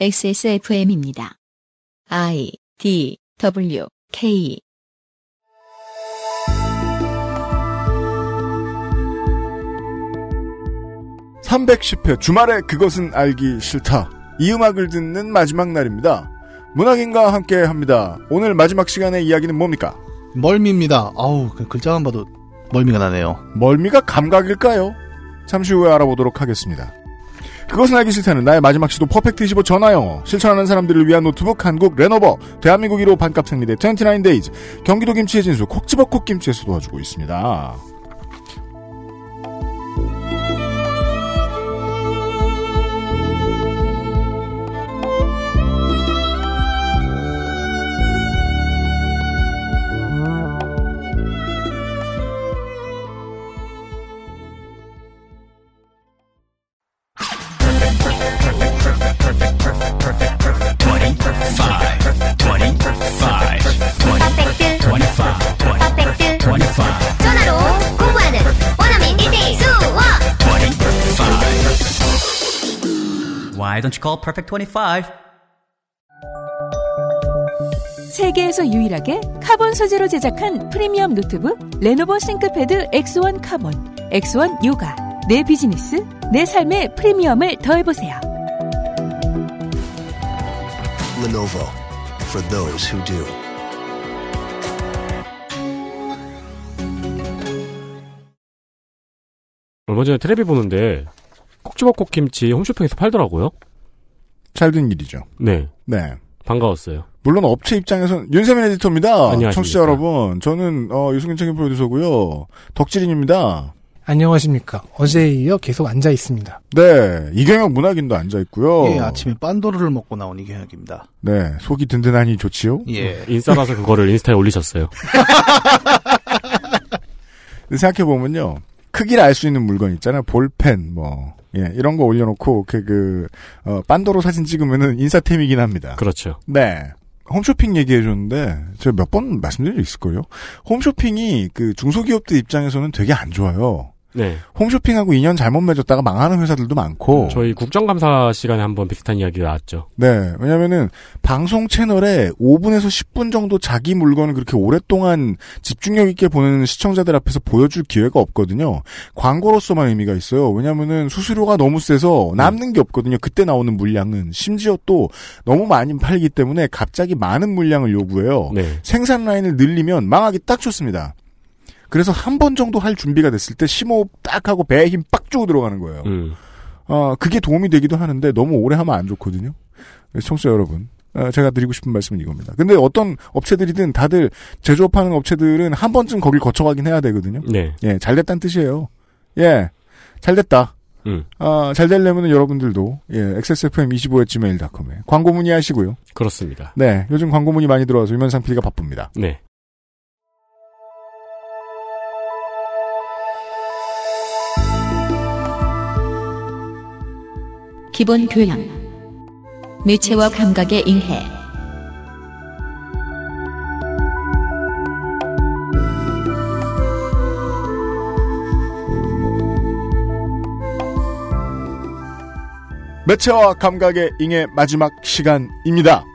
XSFM입니다. I D W K 310회 주말에 그것은 알기 싫다. 이 음악을 듣는 마지막 날입니다. 문학인과 함께 합니다. 오늘 마지막 시간의 이야기는 뭡니까? 멀미입니다. 아우, 그 글자만 봐도 멀미가 나네요. 멀미가 감각일까요? 잠시 후에 알아보도록 하겠습니다. 그것은 알기 싫다는 나의 마지막 시도 퍼펙트 25 전화영어 실천하는 사람들을 위한 노트북 한국 레노버 대한민국 1호 반값 생리대 29데이즈 경기도 김치의 진수 콕 집어 콕 김치에서 도와주고 있습니다. Why don't you call Perfect 25? 세계에서 유일하게 카본 소재로 제작한 프리미엄 노트북 레노버 싱크패드 X1 카본, X1 요가. 내 비즈니스, 내 삶의 프리미엄을 더해보세요. Lenovo for those who do. 얼마 전에 텔레비 보는데 콕지버콕 김치 홈쇼핑에서 팔더라고요. 잘 된 일이죠. 네, 네. 반가웠어요. 물론 업체 입장에서는 윤세민 에디터입니다. 안녕하십니까. 청취자 여러분, 저는 어, 유승균 책임 프로듀서고요. 덕질인입니다. 안녕하십니까. 어제에 이어 계속 앉아 있습니다. 네, 이경영 문학인도 앉아 있고요. 예, 아침에 빤도르를 먹고 나온 이경혁입니다. 네, 속이 든든하니 좋지요. 예. 인싸라서 그거를 인스타에 올리셨어요. 생각해 보면요, 크기를 알 수 있는 물건 있잖아요. 볼펜, 뭐, 예, 이런 거 올려놓고 그, 그 어, 빤도로 사진 찍으면은 인사템이긴 합니다. 그렇죠. 네. 홈쇼핑 얘기해 줬는데, 제가 몇 번 말씀드린 적 있을걸요? 홈쇼핑이 그 중소기업들 입장에서는 되게 안 좋아요. 네. 홈쇼핑하고 인연 잘못 맺었다가 망하는 회사들도 많고. 저희 국정감사 시간에 한번 비슷한 이야기가 나왔죠. 네. 왜냐면은, 방송 채널에 5분에서 10분 정도 자기 물건을 그렇게 오랫동안 집중력 있게 보는 시청자들 앞에서 보여줄 기회가 없거든요. 광고로서만 의미가 있어요. 왜냐면은 수수료가 너무 세서 남는 게 없거든요. 그때 나오는 물량은. 심지어 또 너무 많이 팔기 때문에 갑자기 많은 물량을 요구해요. 네. 생산 라인을 늘리면 망하기 딱 좋습니다. 그래서 한 번 정도 할 준비가 됐을 때 심호흡 딱 하고 배에 힘 빡 주고 들어가는 거예요. 음. 어, 그게 도움이 되기도 하는데 너무 오래 하면 안 좋거든요. 그래서 청취자 여러분, 어, 제가 드리고 싶은 말씀은 이겁니다. 근데 어떤 업체들이든 다들 제조업하는 업체들은 한 번쯤 거길 거쳐가긴 해야 되거든요. 네. 예, 잘 됐다는 뜻이에요. 예, 잘 됐다. 음. 아, 잘 되려면 여러분들도 예, xsfm25@gmail.com에 광고 문의하시고요. 그렇습니다. 네, 요즘 광고 문의 많이 들어와서 유면상 PD가 바쁩니다. 네. 기본 교양 매체와 감각의 인해 매체와 감각의 잉의 마지막 시간입니다.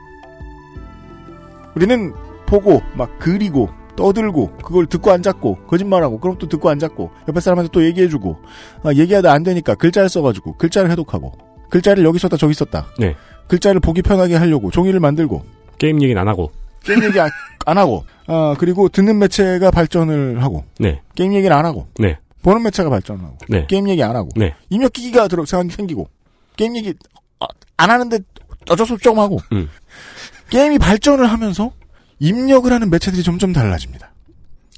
우리는 보고 막 그리고 떠들고 그걸 듣고 앉았고 거짓말하고 그럼 또 듣고 앉았고 옆에 사람한테 또 얘기해주고 아, 얘기하다 안 되니까 글자를 써가지고 글자를 해독하고 글자를 여기 썼다 저기 썼다 네. 글자를 보기 편하게 하려고 종이를 만들고 게임 얘기는 안 하고. 게임 얘기 안, 안 하고 아 그리고 듣는 매체가 발전을 하고 네. 게임 얘기를 안 하고 네. 보는 매체가 발전을 하고 네. 게임 얘기 안 하고 네. 입력 기기가 들어 생기고 게임 얘기 어, 안 하는데 어쩔 수 없이 조금 하고 음. 게임이 발전을 하면서 입력을 하는 매체들이 점점 달라집니다.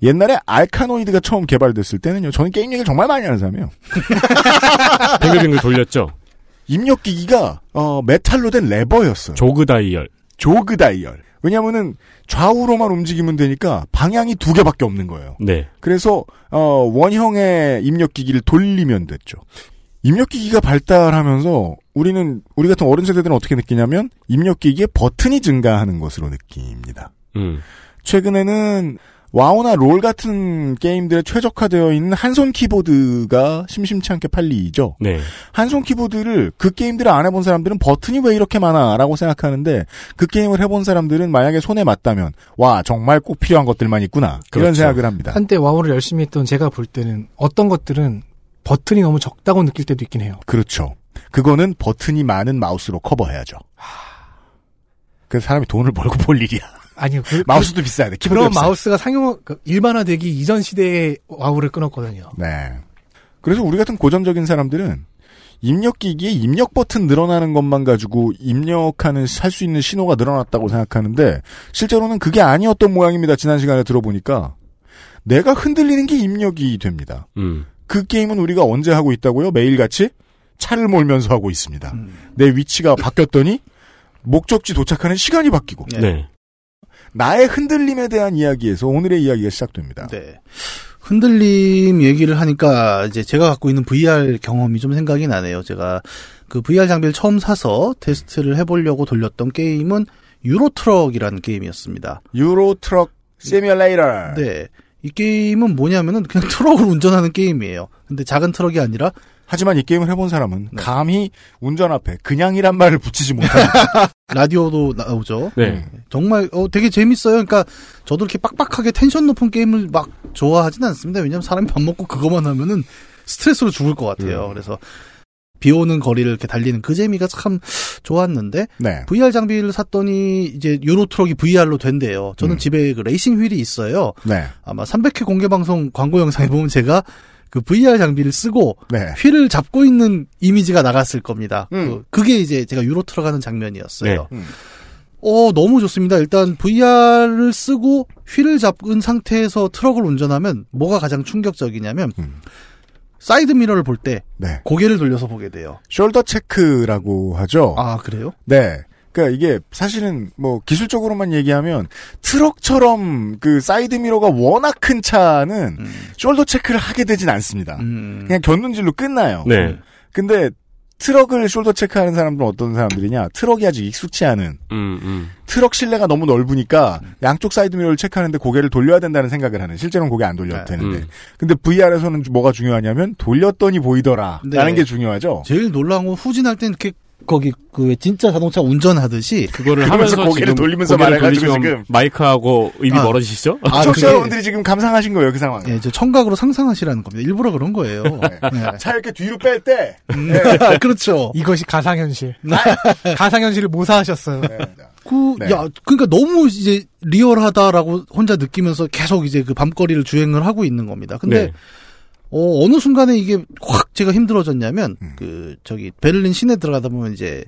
옛날에 알카노이드가 처음 개발됐을 때는요, 저는 게임 얘기를 정말 많이 하는 사람이에요. 뱅글뱅글 돌렸죠. 입력 기기가 어, 메탈로 된 레버였어요. Jog dial. Jog dial. 왜냐면은 좌우로만 움직이면 되니까 방향이 두 개밖에 없는 거예요. 네. 그래서 어, 원형의 입력 기기를 돌리면 됐죠. 입력 기기가 발달하면서 우리는 우리 같은 어른 세대들은 어떻게 느끼냐면 입력 기기에 버튼이 증가하는 것으로 느낍니다. 음. 최근에는 와우나 롤 같은 게임들에 최적화되어 있는 한손 키보드가 심심치 않게 팔리죠. 네. 한손 키보드를 그 게임들을 안 해본 사람들은 버튼이 왜 이렇게 많아라고 생각하는데 그 게임을 해본 사람들은 만약에 손에 맞다면 와 정말 꼭 필요한 것들만 있구나 이런 그렇죠. 생각을 합니다. 한때 와우를 열심히 했던 제가 볼 때는 어떤 것들은 버튼이 너무 적다고 느낄 때도 있긴 해요. 그렇죠. 그거는 버튼이 많은 마우스로 커버해야죠. 그 사람이 돈을 벌고 볼 일이야. 아니요. 그, 마우스도 비싸야 돼. 키보드 그런 비싸. 마우스가 상용 그 일반화되기 이전 시대에 와우를 끊었거든요. 네. 그래서 우리 같은 고전적인 사람들은 입력 기기에 입력 버튼 늘어나는 것만 가지고 입력하는 할 수 있는 신호가 늘어났다고 생각하는데 실제로는 그게 아니었던 모양입니다. 지난 시간에 들어보니까 내가 흔들리는 게 입력이 됩니다. 음. 그 게임은 우리가 언제 하고 있다고요? 매일같이 차를 몰면서 하고 있습니다. 내 위치가 바뀌었더니 목적지 도착하는 시간이 바뀌고 네. 네. 나의 흔들림에 대한 이야기에서 오늘의 이야기가 시작됩니다. 네. 흔들림 얘기를 하니까 이제 제가 갖고 있는 VR 경험이 좀 생각이 나네요. 제가 그 VR 장비를 처음 사서 테스트를 해보려고 돌렸던 게임은 유로트럭이라는 게임이었습니다. 유로 트럭 시뮬레이터. 네. 이 게임은 뭐냐면은 그냥 트럭을 운전하는 게임이에요. 근데 작은 트럭이 아니라 하지만 이 게임을 해본 사람은 네. 감히 운전 앞에 그냥이란 말을 붙이지 못합니다. 라디오도 나오죠. 네. 정말 어 되게 재밌어요. 그러니까 저도 이렇게 빡빡하게 텐션 높은 게임을 막 좋아하진 않습니다. 왜냐면 사람이 밥 먹고 그것만 하면은 스트레스로 죽을 것 같아요. 음. 그래서 비 오는 거리를 이렇게 달리는 그 재미가 참 좋았는데 네. VR 장비를 샀더니 이제 유로 트럭이 VR로 된대요. 저는 음. 집에 그 레이싱 휠이 있어요. 네. 아마 300회 공개 방송 광고 영상에 보면 제가 그 VR 장비를 쓰고 네. 휠을 잡고 있는 이미지가 나갔을 겁니다. 음. 그, 게 이제 제가 유로 트럭 하는 장면이었어요. 네. 음. 어, 너무 좋습니다. 일단 VR을 쓰고 휠을 잡은 상태에서 트럭을 운전하면 뭐가 가장 충격적이냐면 음. 사이드 미러를 볼때 네. 고개를 돌려서 보게 돼요. shoulder check라고 하죠. 아, 그래요? 네. 그러니까 이게 사실은 뭐 기술적으로만 얘기하면 트럭처럼 그 사이드 미러가 워낙 큰 차는 음. shoulder check를 하게 되진 않습니다. 음. 그냥 곁눈질로 끝나요. 네. 근데 트럭을 shoulder check하는 사람들은 어떤 사람들이냐? 트럭이 아직 익숙치 않은 음, 음. 트럭 실내가 너무 넓으니까 양쪽 사이드 미러를 체크하는데 고개를 돌려야 된다는 생각을 하는. 실제로는 고개 안 돌려도 네. 되는데. 음. 근데 VR에서는 뭐가 중요하냐면 돌렸더니 보이더라. 네. 라는 게 중요하죠. 제일 놀라운 건 후진할 땐 이렇게 거기 그 왜 진짜 자동차 운전하듯이 그거를 하면서 고개를 돌리면서 고개를 말해가지고 지금. 마이크하고 입이 아. 멀어지시죠? 아, 청취자 그게- 여러분들이 지금 감상하신 거예요, 그 상황. 예, 저 청각으로 상상하시라는 겁니다. 일부러 그런 거예요. 네. 차 이렇게 뒤로 뺄 때. 음, 그렇죠. 이것이 가상현실. 가상현실을 모사하셨어요. 그, 네. 야, 그러니까 너무 이제 리얼하다라고 혼자 느끼면서 계속 이제 그 밤거리를 주행을 하고 있는 겁니다. 근데 네. 어, 어느 순간에 이게 확 제가 힘들어졌냐면 음. 그 저기 베를린 시내 들어가다 보면 이제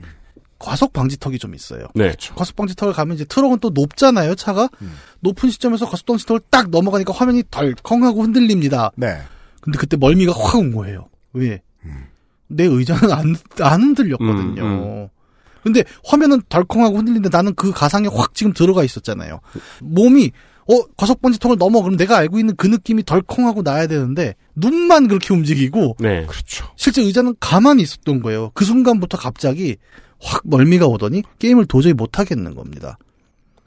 과속 방지턱이 좀 있어요. 네. 과속 방지턱을 가면 이제 트럭은 또 높잖아요, 차가. 음. 높은 시점에서 과속 방지턱을 딱 넘어가니까 화면이 덜컹 하고 흔들립니다. 네. 근데 그때 멀미가 확 온 거예요. 왜? 내 의자는 안, 안 흔들렸거든요. 음, 근데 화면은 덜컹하고 흔들리는데 나는 그 가상에 확 지금 들어가 있었잖아요. 몸이, 어, 과속방지턱을 넘어. 그럼 내가 알고 있는 그 느낌이 덜컹하고 나야 되는데, 눈만 그렇게 움직이고, 네. 그렇죠. 실제 의자는 가만히 있었던 거예요. 그 순간부터 갑자기 확 멀미가 오더니 게임을 도저히 못 하겠는 겁니다.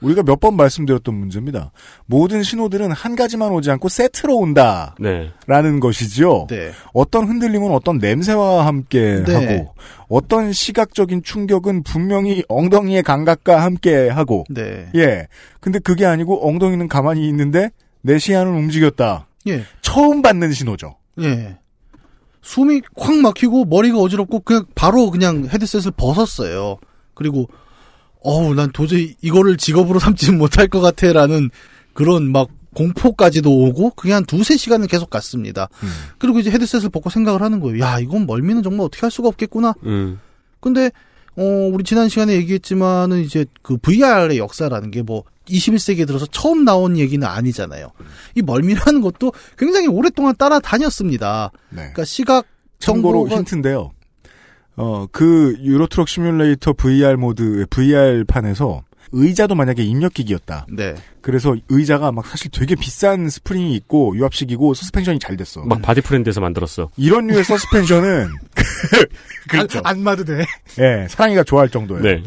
우리가 몇 번 말씀드렸던 문제입니다. 모든 신호들은 한 가지만 오지 않고 세트로 온다. 네. 라는 것이지요. 네. 어떤 흔들림은 어떤 냄새와 함께 네. 하고, 어떤 시각적인 충격은 분명히 엉덩이의 감각과 함께 하고, 네. 예. 근데 그게 아니고 엉덩이는 가만히 있는데 내 시야는 움직였다. 예. 처음 받는 신호죠. 예. 숨이 확 막히고 머리가 어지럽고 그냥 바로 그냥 헤드셋을 벗었어요. 그리고 어우 난 도저히 이거를 직업으로 삼지는 못할 것 같아라는 그런 막 공포까지도 오고 그게 한 두세 시간을 계속 갔습니다. 음. 그리고 이제 헤드셋을 벗고 생각을 하는 거예요. 야 이건 멀미는 정말 어떻게 할 수가 없겠구나. 음. 근데 어 우리 지난 시간에 얘기했지만은 이제 그 VR의 역사라는 게 뭐 21세기에 들어서 처음 나온 얘기는 아니잖아요. 이 멀미라는 것도 굉장히 오랫동안 따라다녔습니다. 네. 그러니까 시각 정보가 힌트인데요. 어, 그 Euro Truck Simulator VR 모드, VR판에서 의자도 만약에 입력기기였다. 네. 그래서 의자가 막 사실 되게 비싼 스프링이 있고 유압식이고 서스펜션이 잘 됐어. 막 바디프렌드에서 만들었어. 이런 류의 서스펜션은 그렇죠. 안, 안마도 돼. 예, 사랑이가 좋아할 정도예요. 네.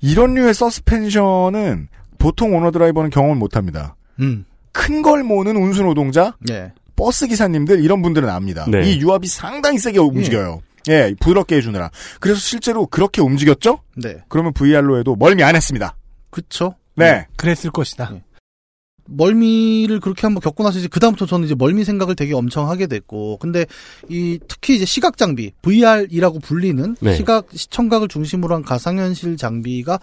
이런 류의 서스펜션은 보통 오너 드라이버는 경험을 못 합니다. 음. 큰 걸 모는 운수 노동자, 네. 버스 기사님들 이런 분들은 압니다. 네. 이 유압이 상당히 세게 움직여요. 예, 부드럽게 해주느라. 그래서 실제로 그렇게 움직였죠? 네. 그러면 VR로 해도 멀미 안 했습니다. 그쵸. 네. 그랬을 것이다. 네. 멀미를 그렇게 한번 겪고 나서 이제 그다음부터 저는 이제 멀미 생각을 되게 엄청 하게 됐고 근데 이 특히 이제 시각 장비 VR이라고 불리는 네. 시각 시청각을 중심으로 한 가상현실 장비가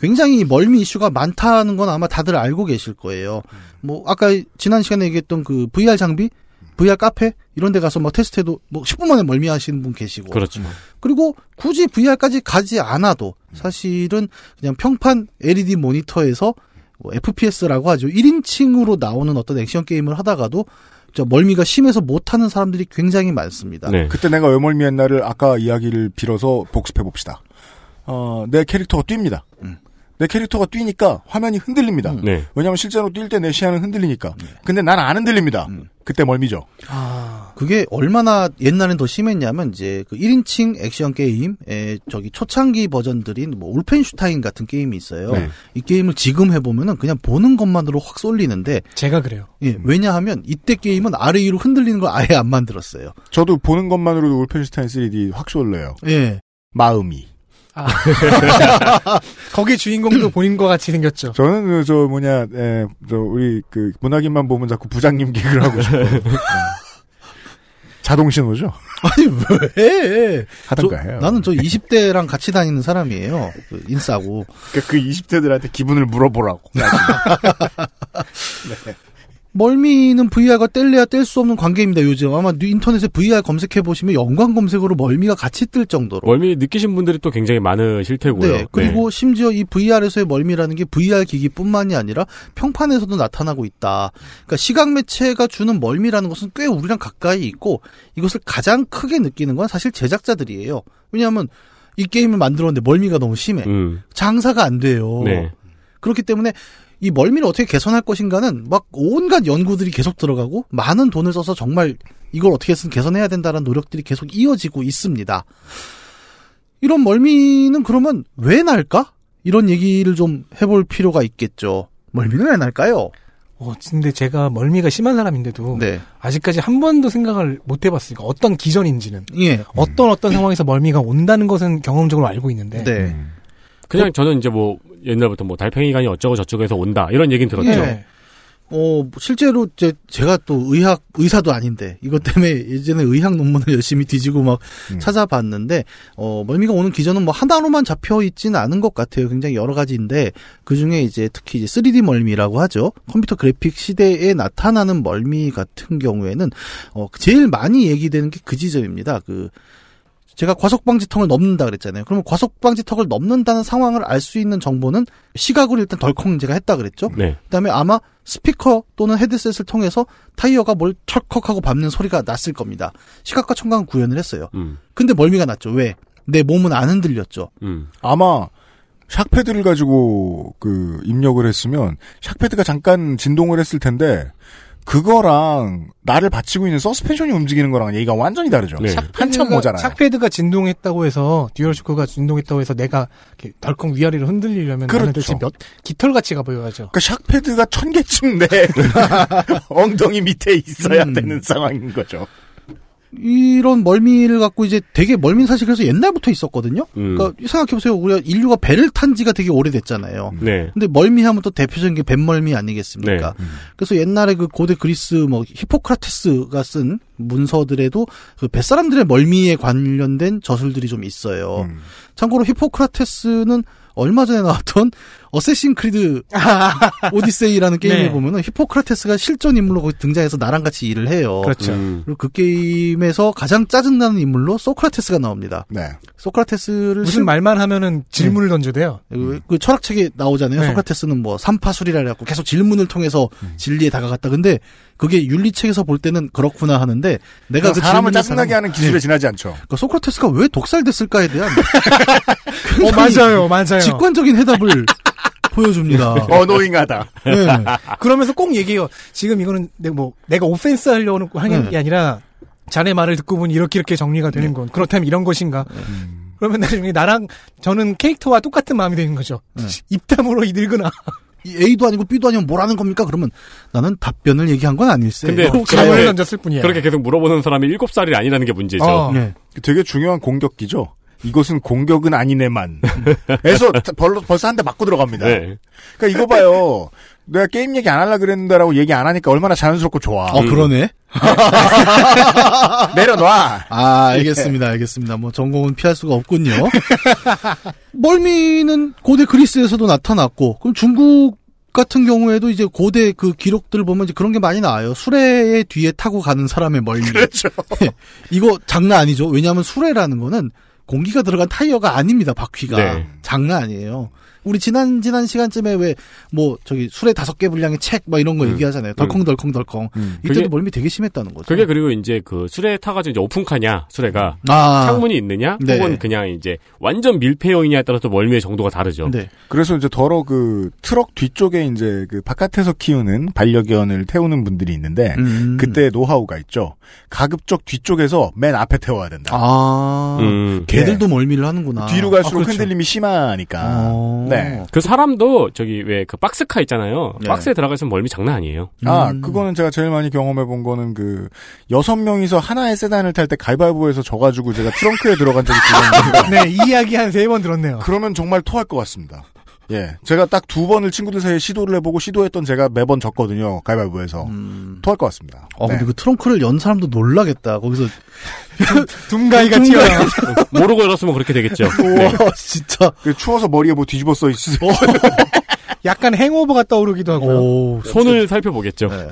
굉장히 멀미 이슈가 많다는 건 아마 다들 알고 계실 거예요. 뭐 아까 지난 시간에 얘기했던 그 VR 장비 VR 카페 이런 데 가서 뭐 테스트해도 뭐 10분 만에 멀미 하시는 분 계시고 그렇죠. 그리고 굳이 VR까지 가지 않아도 사실은 그냥 평판 LED 모니터에서 뭐 FPS라고 하죠. 1인칭으로 나오는 어떤 액션 게임을 하다가도 저 멀미가 심해서 못하는 사람들이 굉장히 많습니다. 네. 그때 내가 왜 멀미했나를 아까 이야기를 빌어서 복습해 봅시다. 어, 내 캐릭터가 뜁니다. 음. 내 캐릭터가 뛰니까 화면이 흔들립니다. 네. 왜냐하면 실제로 뛸 때 내 시야는 흔들리니까. 근데 난 안 흔들립니다. 음. 그때 멀미죠. 그게 얼마나 옛날엔 더 심했냐면 이제 그 1인칭 액션 게임의 저기 초창기 버전들인 뭐 울펜슈타인 같은 게임이 있어요. 네. 이 게임을 지금 해 보면은 그냥 보는 것만으로 확 쏠리는데 제가 그래요. 예, 왜냐하면 이때 게임은 아래 위로 흔들리는 걸 아예 안 만들었어요. 저도 보는 것만으로도 울펜슈타인 3D 확 쏠려요. 예. 마음이. 거기 주인공도 본인과 같이 생겼죠. 저는 그, 저 뭐냐, 에, 저 우리 그 문학인만 보면 자꾸 부장님 개그를 하고 싶어요. 네. 자동 신호죠? 아니 왜? 하던가 저- 해요. 나는 저 20대랑 같이 다니는 사람이에요. 그 인싸고. 그, 그 20대들한테 기분을 물어보라고. 멀미는 VR과 뗄래야 뗄 수 없는 관계입니다. 요즘 아마 인터넷에 VR 검색해 보시면 연관 검색어로 멀미가 같이 뜰 정도로. 멀미 느끼신 분들이 또 굉장히 많으실 테고요. 네. 그리고 심지어 이 VR에서의 멀미라는 게 VR 기기뿐만이 아니라 평판에서도 나타나고 있다. 그러니까 시각 매체가 주는 멀미라는 것은 꽤 우리랑 가까이 있고 이것을 가장 크게 느끼는 건 사실 제작자들이에요. 왜냐하면 이 게임을 만들었는데 멀미가 너무 심해. 음. 장사가 안 돼요. 네. 그렇기 때문에 이 멀미를 어떻게 개선할 것인가는 막 온갖 연구들이 계속 들어가고 많은 돈을 써서 정말 이걸 어떻게든 개선해야 된다는 노력들이 계속 이어지고 있습니다. 이런 멀미는 그러면 왜 날까? 이런 얘기를 좀 해볼 필요가 있겠죠. 멀미는 왜 날까요? 어, 근데 제가 멀미가 심한 사람인데도 네. 아직까지 한 번도 생각을 못 해봤으니까 어떤 기전인지는 예. 어떤 어떤 상황에서 멀미가 온다는 것은 경험적으로 알고 있는데 네. 그냥 저는 이제 뭐 옛날부터 뭐 달팽이관이 어쩌고 저쩌고 해서 온다 이런 얘기는 들었죠. 예. 어, 실제로 제, 제가 또 의학, 의사도 아닌데, 이것 때문에 예전에 의학 논문을 열심히 뒤지고 막 음. 찾아봤는데, 어, 멀미가 오는 기전은 뭐 하나로만 잡혀 있지는 않은 것 같아요. 굉장히 여러 가지인데, 그 중에 이제 특히 이제 3D 멀미라고 하죠. 컴퓨터 그래픽 시대에 나타나는 멀미 같은 경우에는, 어, 제일 많이 얘기되는 게 그 지점입니다. 그, 제가 과속방지턱을 넘는다 그랬잖아요. 그러면 과속방지턱을 넘는다는 상황을 알 수 있는 정보는 시각으로 일단 덜컹 제가 했다 그랬죠. 네. 그다음에 아마 스피커 또는 헤드셋을 통해서 타이어가 뭘 철컥하고 밟는 소리가 났을 겁니다. 시각과 청각은 구현을 했어요. 음. 근데 멀미가 났죠. 왜? 내 몸은 안 흔들렸죠. 음. 아마 샥패드를 가지고 그 입력을 했으면 샥패드가 잠깐 진동을 했을 텐데 그거랑 나를 받치고 있는 서스펜션이 움직이는 거랑 얘기가 완전히 다르죠. 네. 한참 모자라요. 샥패드가 진동했다고 해서 듀얼쇼크가 진동했다고 해서 내가 이렇게 덜컹 위아래로 흔들리려면 그렇죠. 대체 몇 깃털같이 가보여야죠. 그러니까 샥패드가 천 개쯤 내 엉덩이 밑에 있어야 음. 되는 상황인 거죠. 이런 멀미를 갖고 이제 되게 멀미는 사실 그래서 옛날부터 있었거든요. 음. 그러니까 생각해보세요. 우리가 인류가 배를 탄 지가 되게 오래됐잖아요. 네. 근데 멀미하면 또 대표적인 게 뱃멀미 아니겠습니까? 네. 그래서 옛날에 그 고대 그리스 뭐 히포크라테스가 쓴 문서들에도 그 뱃사람들의 멀미에 관련된 저술들이 좀 있어요. 음. 참고로 히포크라테스는 얼마 전에 나왔던 Assassin's Creed Odyssey라는 게임에 네. 보면은 히포크라테스가 실존 인물로 등장해서 나랑 같이 일을 해요. 그렇죠. 음. 그리고 그 게임에서 가장 짜증나는 인물로 소크라테스가 나옵니다. 네. 소크라테스를 무슨 실- 말만 하면은 질문을 던져대요. 그, 그 철학책에 나오잖아요. 네. 소크라테스는 뭐 산파술이라 해갖고 계속 질문을 통해서 음. 진리에 다가갔다. 근데 그게 윤리책에서 볼 때는 그렇구나 하는데 내가 그 사람을 짜증나게 하는 기술에 지나지 않죠. 그러니까 소크라테스가 왜 독살됐을까에 대한 어, 맞아요, 맞아요. 직관적인 해답을 보여줍니다. 어노잉하다. 네. 그러면서 꼭 얘기해요. 지금 이거는 내가 뭐 내가 오펜스 하려고 하는 네. 게 아니라 자네 말을 듣고 보니 이렇게 이렇게 정리가 되는 건 그렇다면 이런 것인가? 그러면 나중에 나랑 저는 캐릭터와 똑같은 마음이 되는 거죠. 네. 입담으로 이 늙으나 이 A도 아니고 B도 아니면 뭐라는 겁니까? 그러면 나는 답변을 얘기한 건 아닐세. 근데 질문을 던졌을 뿐이야. 그렇게 계속 물어보는 사람이 일곱 살이 아니라는 게 문제죠. 어. 네. 되게 중요한 공격기죠. 이것은 공격은 아니네만. 에서 벌, 벌써 한 대 맞고 들어갑니다. 네. 그러니까 이거 봐요. 내가 게임 얘기 안 하려 그랬는데라고 얘기 안 하니까 얼마나 자연스럽고 좋아. 어, 그러네. 내려놔. 아, 알겠습니다, 알겠습니다. 뭐, 전공은 피할 수가 없군요. 멀미는 고대 그리스에서도 나타났고, 그럼 중국 같은 경우에도 이제 고대 그 기록들 보면 이제 그런 게 많이 나와요. 수레의 뒤에 타고 가는 사람의 멀미. 그렇죠. 이거 장난 아니죠. 왜냐하면 수레라는 거는 공기가 들어간 타이어가 아닙니다. 바퀴가 네. 장난 아니에요. 우리 지난 지난 시간쯤에 왜 뭐 저기 수레 다섯 개 분량의 책 막 이런 거 음. 얘기하잖아요. 덜컹덜컹덜컹. 음. 이때도 그게- 멀미 되게 심했다는 거죠. 그게 그리고 이제 그 수레 타가지고 이제 오픈카냐 수레가 아, 창문이 있느냐 네. 혹은 그냥 이제 완전 밀폐형이냐에 따라서 멀미의 정도가 다르죠. 네. 그래서 이제 더러 그 트럭 뒤쪽에 이제 그 바깥에서 키우는 반려견을 태우는 분들이 있는데 음. 그때 노하우가 있죠. 가급적 뒤쪽에서 맨 앞에 태워야 된다. 아, 음. 개들도 멀미를 하는구나. 뒤로 갈수록 아, 그렇죠. 흔들림이 심하니까. 어. 네. 그 사람도 저기 왜 그 박스카 있잖아요. 네. 박스에 들어가서 멀미 장난 아니에요. 아, 음. 그거는 제가 제일 많이 경험해 본 거는 그 여섯 명이서 하나의 세단을 탈 때 가위바위보에서 져 가지고 제가 트렁크에 들어간 적이 있는데 네, 이 이야기 한 세 번 들었네요. 그러면 정말 토할 것 같습니다. 예, 제가 딱 두 번을 친구들 사이에 시도를 해보고 시도했던 제가 매번 졌거든요. 가위바위보에서 음. 토할 것 같습니다. 어, 네. 근데 그 트렁크를 연 사람도 놀라겠다. 거기서 둠가이가 튀어나와. 모르고 열었으면 그렇게 되겠죠. 우와, 진짜. 그 추워서 머리에 뭐 뒤집어 써 있으세요. 약간 행오버가 떠오르기도 하고요. 오, 손을 살펴보겠죠. 네.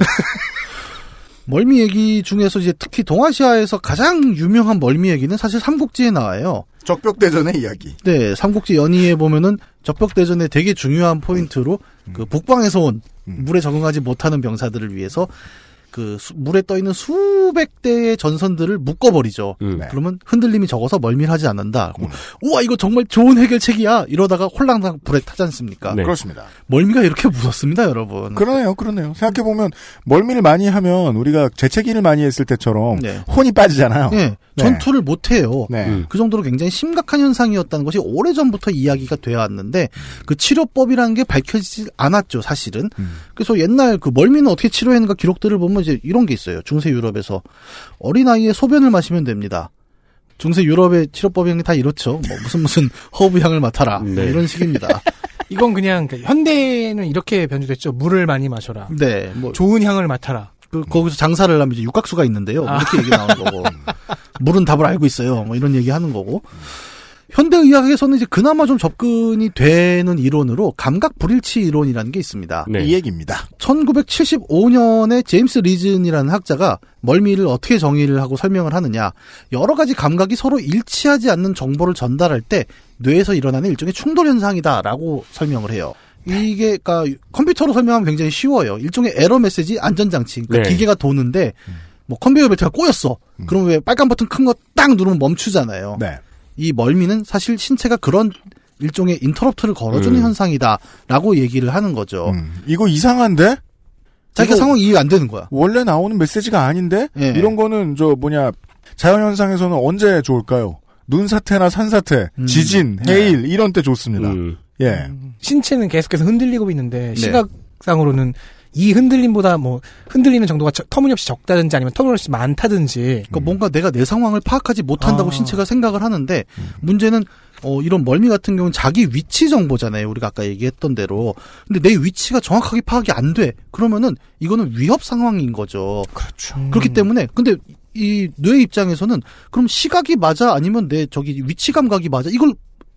멀미 얘기 중에서 이제 특히 동아시아에서 가장 유명한 멀미 얘기는 사실 삼국지에 나와요. 적벽대전의 이야기. 네, 삼국지 연의에 보면은 적벽대전의 되게 중요한 포인트로 그 북방에서 온 음. 물에 적응하지 못하는 병사들을 위해서 그 수- 물에 떠 있는 수백 대의 전선들을 묶어버리죠. 음. 네. 그러면 흔들림이 적어서 멀미를 하지 않는다. 음. 우와 이거 정말 좋은 해결책이야. 이러다가 홀랑당 불에 타지 않습니까? 네. 그렇습니다. 멀미가 이렇게 무섭습니다, 여러분. 그러네요, 그러네요. 생각해 보면, 멀미를 많이 하면, 우리가 재채기를 많이 했을 때처럼, 네. 혼이 빠지잖아요. 예, 전투를 못 해요. 네. 음. 그 정도로 굉장히 심각한 현상이었다는 것이 오래 전부터 이야기가 되어 왔는데 그 치료법이라는 게 밝혀지지 않았죠, 사실은. 음. 그래서 옛날 그 멀미는 어떻게 치료했는가 기록들을 보면 이제 이런 게 있어요. 중세 유럽에서 어린아이의 소변을 마시면 됩니다. 중세 유럽의 치료법이 다 이렇죠. 뭐 무슨 무슨 허브 향을 맡아라. 뭐 네. 이런 식입니다. 이건 그냥 그 현대는 이렇게 변주됐죠. 물을 많이 마셔라. 네. 뭐 좋은 향을 맡아라. 그, 거기서 장사를 하면 이제 육각수가 있는데요. 뭐 아. 이렇게 얘기 나오는 거고. 물은 답을 알고 있어요. 뭐 이런 얘기 하는 거고. 현대의학에서는 이제 그나마 좀 접근이 되는 이론으로 감각 불일치 이론이라는 게 있습니다. 네. 이 얘기입니다. 1975년에 제임스 리즌이라는 학자가 멀미를 어떻게 정의를 하고 설명을 하느냐. 여러 가지 감각이 서로 일치하지 않는 정보를 전달할 때 뇌에서 일어나는 일종의 충돌 현상이다라고 설명을 해요. 이게 그러니까 컴퓨터로 설명하면 굉장히 쉬워요. 일종의 에러 메시지 안전장치. 그러니까 네. 기계가 도는데 뭐 컨베이어 벨트가 꼬였어. 그럼 왜 빨간 버튼 큰 거 딱 누르면 멈추잖아요. 네. 이 멀미는 사실 신체가 그런 일종의 인터럽트를 걸어주는 음. 현상이다라고 얘기를 하는 거죠. 음, 이거 이상한데? 자기가 상황 이해 안 되는 거야. 원래 나오는 메시지가 아닌데? 예. 이런 거는, 저, 뭐냐, 자연현상에서는 언제 좋을까요? 눈사태나 산사태, 음. 지진, 해일, 이런 때 좋습니다. 음. 예. 신체는 계속해서 흔들리고 있는데 네. 시각상으로는 이 흔들림보다 뭐 흔들리는 정도가 저- 터무니없이 적다든지 아니면 터무니없이 많다든지 그러니까 뭔가 내가 내 상황을 파악하지 못한다고 아. 신체가 생각을 하는데 문제는 어 이런 멀미 같은 경우는 자기 위치 정보잖아요. 우리가 아까 얘기했던 대로. 근데 내 위치가 정확하게 파악이 안 돼. 그러면은 이거는 위협 상황인 거죠. 그렇죠. 그렇기 때문에 근데 이 뇌 입장에서는 그럼 시각이 맞아 아니면 내 저기 위치 감각이 맞아 이걸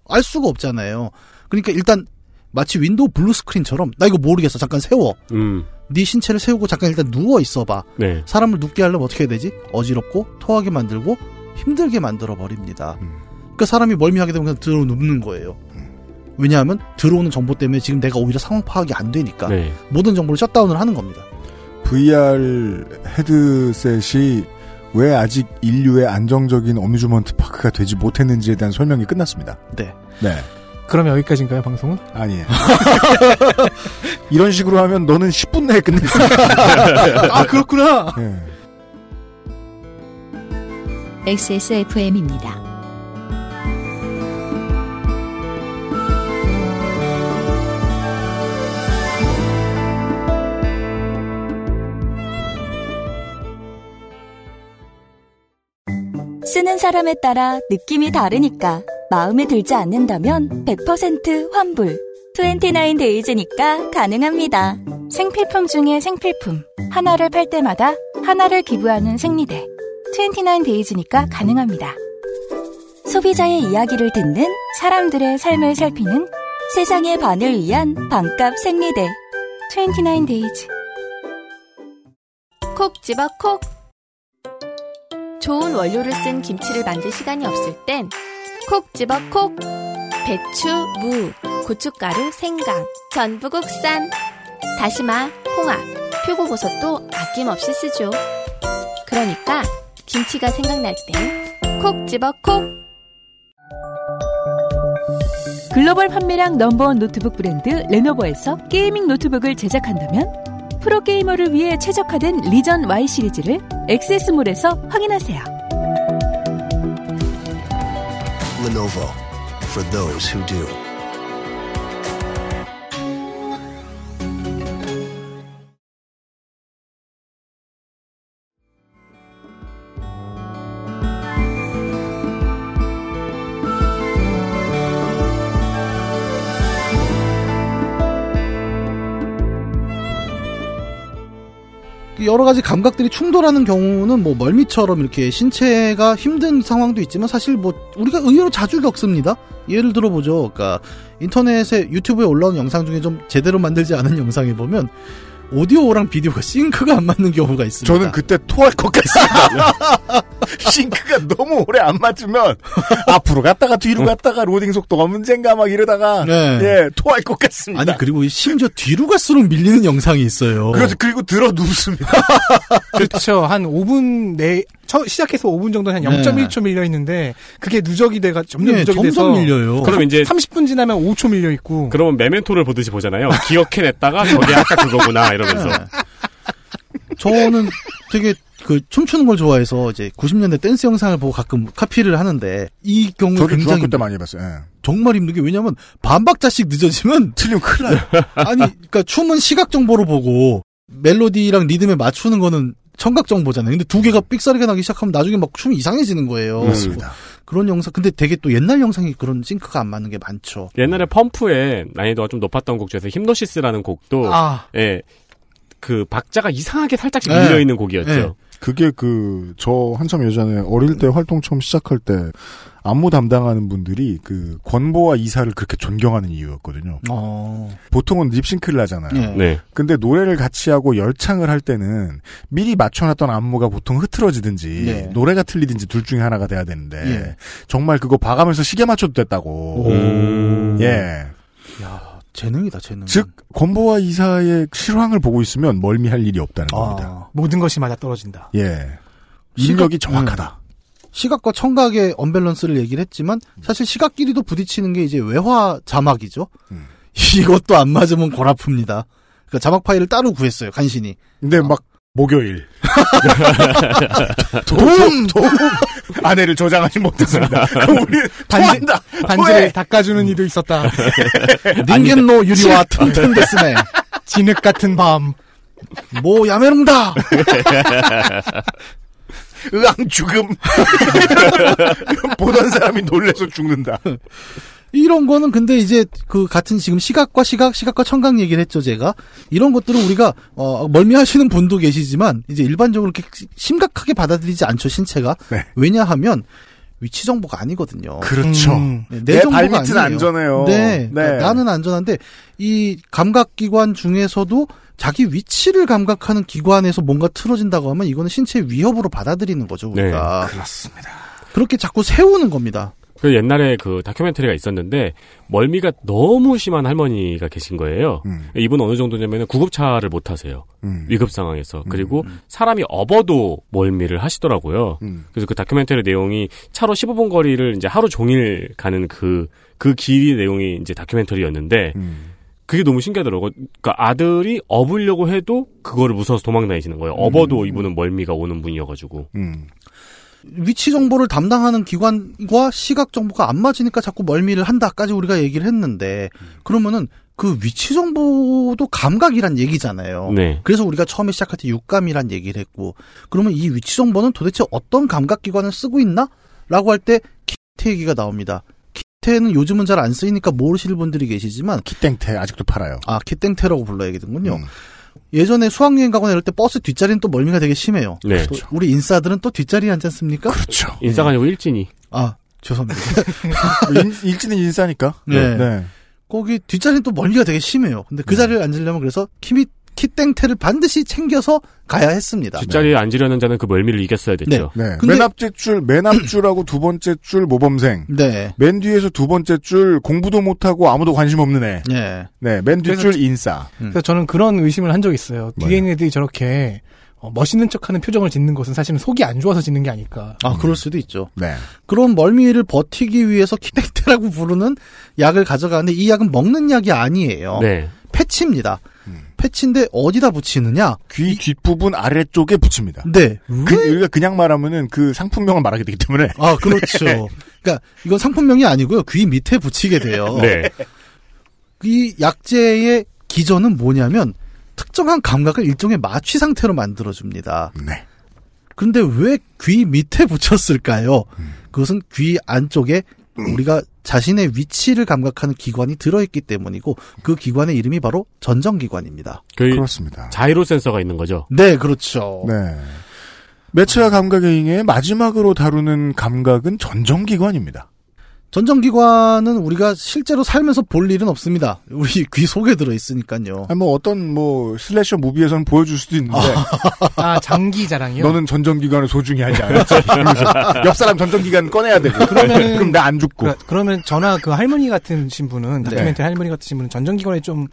알 수가 없잖아요. 그러니까 일단 마치 Windows blue screen처럼 나 이거 모르겠어 잠깐 세워 음. 네 신체를 세우고 잠깐 일단 누워 있어봐 네. 사람을 눕게 하려면 어떻게 해야 되지 어지럽고 토하게 만들고 힘들게 만들어 버립니다. 음. 그러니까 사람이 멀미하게 되면 그냥 들어 눕는 거예요. 왜냐하면 들어오는 정보 때문에 지금 내가 오히려 상황 파악이 안 되니까 네. 모든 정보를 shutdown을 하는 겁니다. VR 헤드셋이 왜 아직 인류의 안정적인 어뮤즈먼트 파크가 되지 못했는지에 대한 설명이 끝났습니다. 네. 네. 그럼 여기까지인가요, 방송은? 아니에요. 이런 식으로 하면 너는 10분 내에 끝낼 수 있어. 아, 그렇구나! 예. 네. XSFM입니다. 쓰는 사람에 따라 느낌이 다르니까. 마음에 들지 않는다면 100% 환불. 29Days니까 가능합니다. 생필품 중에 생필품. 하나를 팔 때마다 하나를 기부하는 생리대. 29Days니까 가능합니다. 소비자의 이야기를 듣는 사람들의 삶을 살피는 세상의 반을 위한 반값 생리대. 29Days. 콕 집어 콕. 좋은 원료를 쓴 김치를 만들 시간이 없을 땐 콕 집어 콕. 배추, 무, 고춧가루, 생강, 전부 국산. 다시마, 홍합, 표고버섯도 아낌없이 쓰죠. 그러니까 김치가 생각날 땐 콕 집어 콕. 글로벌 판매량 number one 노트북 브랜드 Lenovo에서 gaming 노트북을 제작한다면 프로게이머를 위해 최적화된 리전 Y 시리즈를 액세스몰에서 확인하세요. Lenovo for those who do. 여러 가지 감각들이 충돌하는 경우는 뭐 멀미처럼 이렇게 신체가 힘든 상황도 있지만 사실 뭐 우리가 의외로 자주 겪습니다. 예를 들어보죠. 그러니까 인터넷에 유튜브에 올라오는 영상 중에 좀 제대로 만들지 않은 영상에 보면 오디오랑 비디오가 싱크가 안 맞는 경우가 있습니다. 저는 그때 토할 것 같습니다. 싱크가 너무 오래 안 맞으면 앞으로 갔다가 뒤로 갔다가 로딩 속도가 문제인가 막 이러다가 네. 예 토할 것 같습니다. 아니 그리고 심지어 뒤로 갈수록 밀리는 영상이 있어요. 그래서 그리고 들어 눕습니다. 그렇죠. 한 5분 내, 처, 시작해서 5분 정도는 한 0.1초 밀려 있는데, 그게 누적이 돼가, 점점 네, 누적이 돼서. 점점 밀려요. 그럼 이제 30분 지나면 5초 밀려 있고. 그러면 메멘토를 보듯이 보잖아요. 기억해냈다가 저게 아까 그거구나 이러면서. 네. 저는 되게 그 춤추는 걸 좋아해서 이제 90년대 댄스 영상을 보고 가끔 카피를 하는데 이 경우 저도 굉장히 중학교 때 많이 해봤어요. 예. 정말 힘든 게 왜냐면 반박자씩 늦어지면 틀리면 큰일 나요. 아니 그러니까 춤은 시각 정보로 보고 멜로디랑 리듬에 맞추는 거는 청각 정보잖아요. 근데 두 개가 삑사리가 나기 시작하면 나중에 막 춤이 이상해지는 거예요. 그렇습니다. 그런 영상 근데 되게 또 옛날 영상이 그런 싱크가 안 맞는 게 많죠. 옛날에 펌프의 난이도가 좀 높았던 곡 중에서 힘노시스라는 곡도 아, 예. 그 박자가 이상하게 살짝씩 네. 밀려 있는 곡이었죠. 네. 그게 그 저 한참 예전에 어릴 때 활동 처음 시작할 때 안무 담당하는 분들이 그 권보와 이사를 그렇게 존경하는 이유였거든요. 어. 보통은 립싱크를 하잖아요. 예. 네. 근데 노래를 같이 하고 열창을 할 때는 미리 맞춰놨던 안무가 보통 흐트러지든지 네. 노래가 틀리든지 둘 중에 하나가 돼야 되는데 예. 정말 그거 봐가면서 시계 맞춰도 됐다고. 음. 예. 야, 재능이다, 재능. 즉 권보와 이사의 실황을 보고 있으면 멀미할 일이 없다는 겁니다. 아, 모든 것이 맞아 떨어진다. 예. 입력이 정확하다. 시각과 청각의 언밸런스를 얘기를 했지만 사실 시각끼리도 부딪히는 게 이제 외화 자막이죠. 음. 이것도 안 맞으면 골 아픕니다. 그러니까 자막 파일을 따로 구했어요, 간신히. 근데 막 목요일 도움! 도움 아내를 저장하지 못했습니다. 우리 반지-. 반지를. 닦아주는 이도 있었다. 닌겐노 유리와 튼튼 데스네. 진흙 같은 밤. 뭐 야메롱다. 으앙 죽음. 보던 사람이 놀래서 죽는다. 이런 거는 근데 이제 그 같은 지금 시각과 시각, 시각과 청각 얘기를 했죠, 제가. 이런 것들은 우리가 어 멀미하시는 분도 계시지만 이제 일반적으로 이렇게 심각하게 받아들이지 않죠, 신체가. 네. 왜냐하면 위치 정보가 아니거든요. 그렇죠. 음. 네, 내 정보가 발밑은 아니에요. 안전해요. 네, 네. 나는 안전한데 이 감각 기관 중에서도 자기 위치를 감각하는 기관에서 뭔가 틀어진다고 하면 이거는 신체 위협으로 받아들이는 거죠 우리가 그렇습니다. 그렇게 자꾸 세우는 겁니다. 그 옛날에 그 다큐멘터리가 있었는데 멀미가 너무 심한 할머니가 계신 거예요. 음, 이분 어느 정도냐면 구급차를 못 타세요. 음, 위급 상황에서. 그리고 사람이 업어도 멀미를 하시더라고요. 음. 그래서 그 다큐멘터리 내용이 차로 15분 거리를 이제 하루 종일 가는 그, 그 길이 내용이 이제 다큐멘터리였는데 음. 그게 너무 신기하더라고요. 그러니까 아들이 업으려고 해도 그거를 무서워서 도망 다니시는 거예요. 업어도 이분은 멀미가 오는 분이어가지고. 음. 위치 정보를 담당하는 기관과 시각 정보가 안 맞으니까 자꾸 멀미를 한다까지 우리가 얘기를 했는데 그러면은 그 위치 정보도 감각이란 얘기잖아요. 네. 그래서 우리가 처음에 시작할 때 육감이란 얘기를 했고 그러면 이 위치 정보는 도대체 어떤 감각 기관을 쓰고 있나? 라고 할 때 키미테 얘기가 나옵니다. 키미테는 요즘은 잘 안 쓰이니까 모르실 분들이 계시지만 키땡테 아직도 팔아요. 아 키땡테라고 불러야 되는군요. 음. 예전에 수학여행 가거나 이럴 때 버스 뒷자리는 또 멀미가 되게 심해요. 네. 또 우리 인싸들은 또 뒷자리에 앉지 않습니까? 그렇죠. 인싸가 아니고 일진이. 아 죄송합니다. 뭐 인, 일진은 인싸니까. 네. 네. 거기 뒷자리는 또 멀미가 되게 심해요. 근데 그 자리를 앉으려면 그래서 키미 키땡테를 반드시 챙겨서 가야 했습니다. 뒷자리에 앉으려는 자는 그 멀미를 이겼어야 됐죠. 네. 근데- 맨 앞째 줄, 맨 앞줄하고 두 번째 줄 모범생. 네. 맨 뒤에서 두 번째 줄 공부도 못하고 아무도 관심 없는 애. 네. 네. 맨 뒷줄 인싸. 그래서 저는 그런 의심을 한 적이 있어요. 뒤에 있는 애들이 저렇게 어, 멋있는 척하는 표정을 짓는 것은 사실은 속이 안 좋아서 짓는 게 아닐까. 아, 그럴 수도 있죠. 네. 그런 멀미를 버티기 위해서 키땡테라고 부르는 약을 가져가는데 이 약은 먹는 약이 아니에요. 네. 패치입니다. 패치인데 어디다 붙이느냐? 귀 뒷부분 아래쪽에 붙입니다. 네. 그, 우리가 그냥 말하면은 그 상품명을 말하게 되기 때문에. 아, 그렇죠. 그러니까 이건 상품명이 아니고요. 귀 밑에 붙이게 돼요. 네. 이 약재의 기전은 뭐냐면 특정한 감각을 일종의 마취 상태로 만들어줍니다. 네. 그런데 왜 귀 밑에 붙였을까요? 그것은 귀 안쪽에 우리가 자신의 위치를 감각하는 기관이 들어있기 때문이고 그 기관의 이름이 바로 전정기관입니다. 그 그렇습니다. 자이로 센서가 있는 거죠. 네, 그렇죠. 네. 매체와 감각의 잉에 마지막으로 다루는 감각은 전정기관입니다. 전정기관은 우리가 실제로 살면서 볼 일은 없습니다. 우리 귀 속에 들어 있으니까요. 아, 뭐 어떤 뭐 슬래셔 무비에서는 보여줄 수도 있는데 아, 장기 자랑이요? 너는 전정기관을 소중히 하지 않았지. 옆 사람 전정기관 꺼내야 되고. 그러면은- 그럼 나 안 죽고. 그러, 그러면 저나 그 할머니 같은 신분은 네. 다큐멘터리 할머니 같은 분은 전정기관에 좀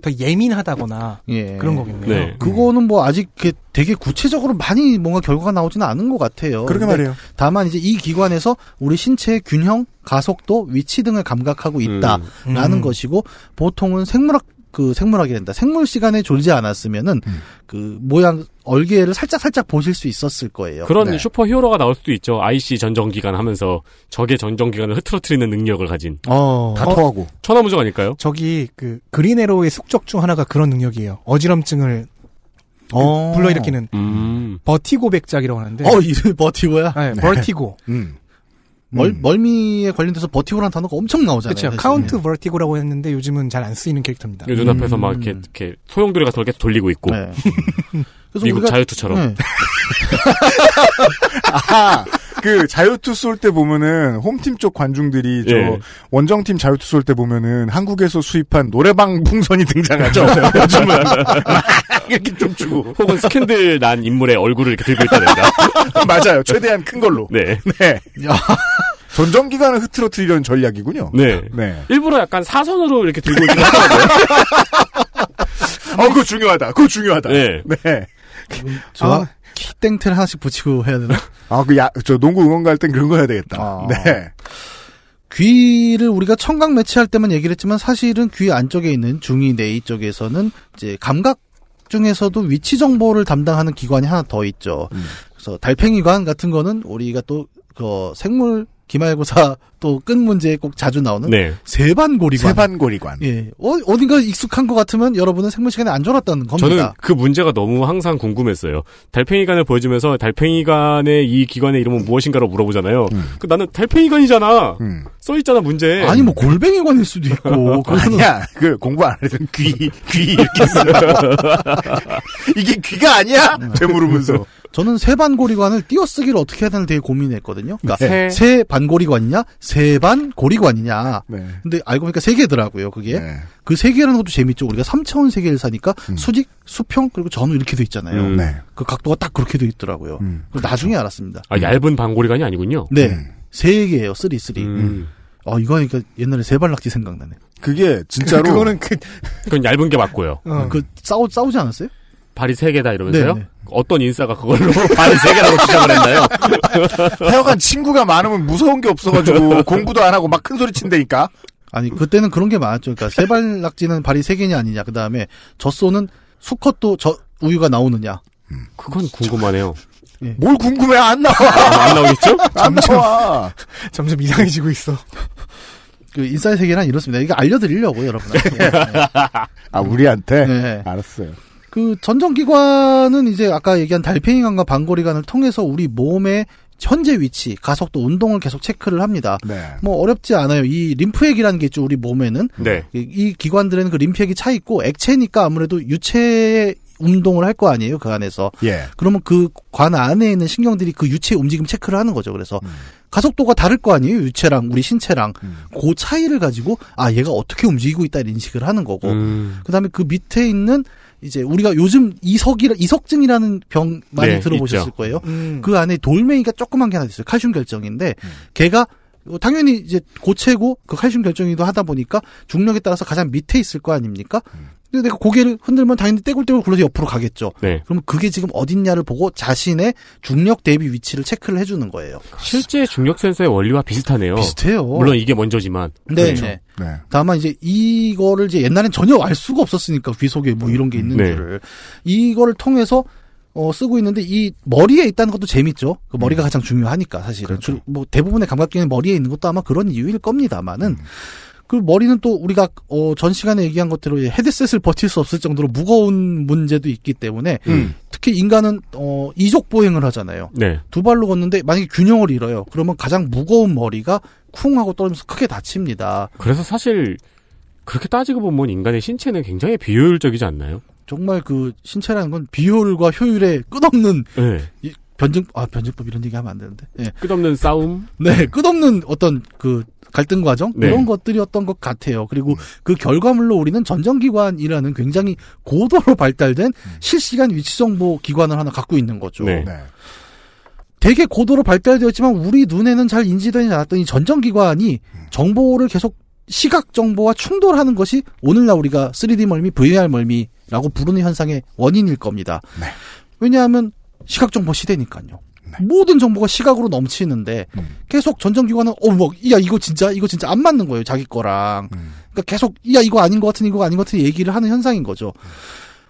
더 예민하다거나 예. 그런 거겠네요. 네. 그거는 뭐 아직 이렇게 되게 구체적으로 많이 뭔가 결과가 나오지는 않은 것 같아요. 그러게 말이에요. 다만 이제 이 기관에서 우리 신체의 균형, 가속도, 위치 등을 감각하고 있다라는 음. 것이고 보통은 생물학 그 생물학이 된다. 생물 시간에 졸지 않았으면은 음. 그 모양 얼개를 살짝 살짝 보실 수 있었을 거예요. 그런 네. super hero가 나올 수도 있죠. IC 전정기관 하면서 적의 전정기관을 흐트러트리는 능력을 가진. 어. 다 토하고. 천하무적 아닐까요? 저기 그 Green Arrow의 숙적 중 하나가 그런 능력이에요. 어지럼증을 어. 불러일으키는 음. Vertigo 백작이라고 하는데. 어, Vertigo야. 네, Vertigo. 음. 멀, 음. 멀미에 관련돼서 vertigo라는 단어가 엄청 나오잖아요. 그렇죠. Count Vertigo라고 했는데 요즘은 잘 안 쓰이는 캐릭터입니다. 그 눈앞에서 막 음. 이렇게, 이렇게 소용돌이 같은 걸 계속 돌리고 있고. 네. 그래서 미국 우리가- 자유투처럼. 네. 아, 그 자유투 쏠 때 보면은 홈팀 쪽 관중들이 저 예. 원정팀 자유투 쏠 때 보면은 한국에서 수입한 노래방 풍선이 등장하죠. 요즘은 막 이렇게 좀 주고. 혹은 스캔들 난 인물의 얼굴을 이렇게 들고 있다든가. 맞아요. 최대한 큰 걸로. 네. 네. 전정기관을 흐트러뜨리려는 전략이군요. 네. 네. 일부러 약간 사선으로 이렇게 들고 있긴 하더라고요. 어, 그거 중요하다. 그거 중요하다. 네. 네. 저 아. 키땡틀 하나씩 붙이고 해야 되나? 아, 그 야, 저 농구 응원 갈 땐 그런 거 해야 되겠다. 아. 네. 귀를 우리가 청각 매치할 때만 얘기를 했지만 사실은 귀 안쪽에 있는 중위 내이 쪽에서는 이제 감각 중에서도 위치 정보를 담당하는 기관이 하나 더 있죠. 음. 그래서 달팽이관 같은 거는 우리가 또 그 생물 기말고사 또 끈 문제에 꼭 자주 나오는 네. 세반고리관. 세반고리관. 예. 어, 어딘가 익숙한 것 같으면 여러분은 생물 시간에 안 졸았다는 겁니다. 저는 그 문제가 너무 항상 궁금했어요. 달팽이관을 보여주면서 달팽이관의 이 기관의 이름은 무엇인가로 물어보잖아요. 음. 그 나는 달팽이관이잖아. 음. 써 있잖아 문제. 아니 뭐 골뱅이관일 수도 있고 그거는 아니야. 그 공부 안 해도 귀, 귀 이렇게 써. 이게 귀가 아니야? 제 물으면서. 저는 세반고리관을 띄어쓰기를 어떻게 해야 되나 되게 고민했거든요. 그러니까 세. 세반 고리관이냐, 세반고리관이냐. 네. 근데 알고 보니까 세 개더라고요, 그게. 네. 그 세 개라는 것도 재밌죠. 우리가 3차원 세계를 사니까 음. 수직, 수평, 그리고 전후 이렇게 돼 있잖아요. 음. 네. 그 각도가 딱 그렇게 돼 있더라고요. 음. 그걸 나중에 알았습니다. 아, 얇은 반고리관이 아니군요. 네. 음. 세 개예요, three, three. 음. 어, 이거 하니까 옛날에 세발낙지 생각나네. 그게 진짜로 그거는 그, 그건 얇은 게 맞고요. 어. 그, 싸우, 싸우지 않았어요? 발이 세 개다 이러면서요? 네, 네. 어떤 인싸가 그걸로 발이 세 개라고 주장을 했나요? 하여간 친구가 많으면 무서운 게 없어가지고 공부도 안 하고 막 큰 소리 친다니까. 아니, 그때는 그런 게 많았죠. 그러니까 세발 낙지는 발이 세 개냐 아니냐. 그 다음에 젖소는 수컷도 저, 우유가 나오느냐. 그건 궁금하네요. 뭘 궁금해 안 나와. 아, 안 나오겠죠? 안 나와. 점점 이상해지고 있어. 그 인싸의 세계란 이렇습니다. 이거 알려드리려고 여러분한테. 네. 아 우리한테. 네. 알았어요. 그 전정기관은 이제 아까 얘기한 달팽이관과 방고리관을 통해서 우리 몸의 현재 위치, 가속도, 운동을 계속 체크를 합니다. 네. 뭐 어렵지 않아요. 이 림프액이라는 게 있죠. 우리 몸에는 네. 이, 이 기관들에는 그 림프액이 차 있고 액체니까 아무래도 유체 운동을 할 거 아니에요. 그 안에서. 예. 그러면 그 관 안에 있는 신경들이 그 유체 움직임 체크를 하는 거죠. 그래서 음. 가속도가 다를 거 아니에요. 유체랑 우리 신체랑 그 차이를 가지고 아 얘가 어떻게 움직이고 있다 인식을 하는 거고. 음. 그다음에 그 밑에 있는 이제 우리가 요즘 이석이 이석증이라는 병 많이 네, 들어보셨을 있죠. 거예요. 음. 그 안에 돌멩이가 조그만 게 하나 있어요. 칼슘 결정인데 걔가 어, 당연히 이제 고체고 그 칼슘 결정이도 하다 보니까 중력에 따라서 가장 밑에 있을 거 아닙니까? 근데 내가 고개를 흔들면 당연히 떼굴떼굴 굴러서 옆으로 가겠죠. 네. 그러면 그게 지금 어딨냐를 보고 자신의 중력 대비 위치를 체크를 해주는 거예요. 실제 중력 센서의 원리와 비슷하네요. 비슷해요. 물론 이게 먼저지만. 네, 그렇죠. 네. 네. 다만 이제 이거를 이제 옛날엔 전혀 알 수가 없었으니까 귀 속에 뭐 이런 게 있는 네. 줄을 이거를 통해서 어 쓰고 있는데 이 머리에 있다는 것도 재밌죠. 그 머리가 가장 중요하니까 사실은. 그렇죠. 뭐 대부분의 감각기는 머리에 있는 것도 아마 그런 이유일 겁니다만은 그 머리는 또 우리가 어, 전 시간에 얘기한 것대로 헤드셋을 버틸 수 없을 정도로 무거운 문제도 있기 때문에 음. 특히 인간은 어, 이족 보행을 하잖아요. 네. 두 발로 걷는데 만약에 균형을 잃어요. 그러면 가장 무거운 머리가 쿵 하고 떨어지면서 크게 다칩니다. 그래서 사실 그렇게 따지고 보면 인간의 신체는 굉장히 비효율적이지 않나요? 정말 그 신체라는 건 비효율과 효율의 끝없는 네. 이 변증 아 변증법 이런 얘기 하면 안 되는데. 예. 끝없는 싸움. 네, 끝없는 어떤 그 갈등 과정 네. 이런 것들이었던 것 같아요. 그리고 그 결과물로 우리는 전정기관이라는 굉장히 고도로 발달된 실시간 위치 정보 기관을 하나 갖고 있는 거죠. 네. 네. 되게 고도로 발달되었지만 우리 눈에는 잘 인지되지 않았던 이 전정기관이 정보를 계속 시각 정보와 충돌하는 것이 오늘날 우리가 3D 멀미, VR 멀미라고 부르는 현상의 원인일 겁니다. 네. 왜냐하면 시각 정보 시대니까요. 모든 정보가 시각으로 넘치는데 계속 전정기관은 어뭐야 이거 진짜 이거 진짜 안 맞는 거예요 자기 거랑 그러니까 계속 야 이거 아닌 것 같은 이거 아닌 것 같은 얘기를 하는 현상인 거죠.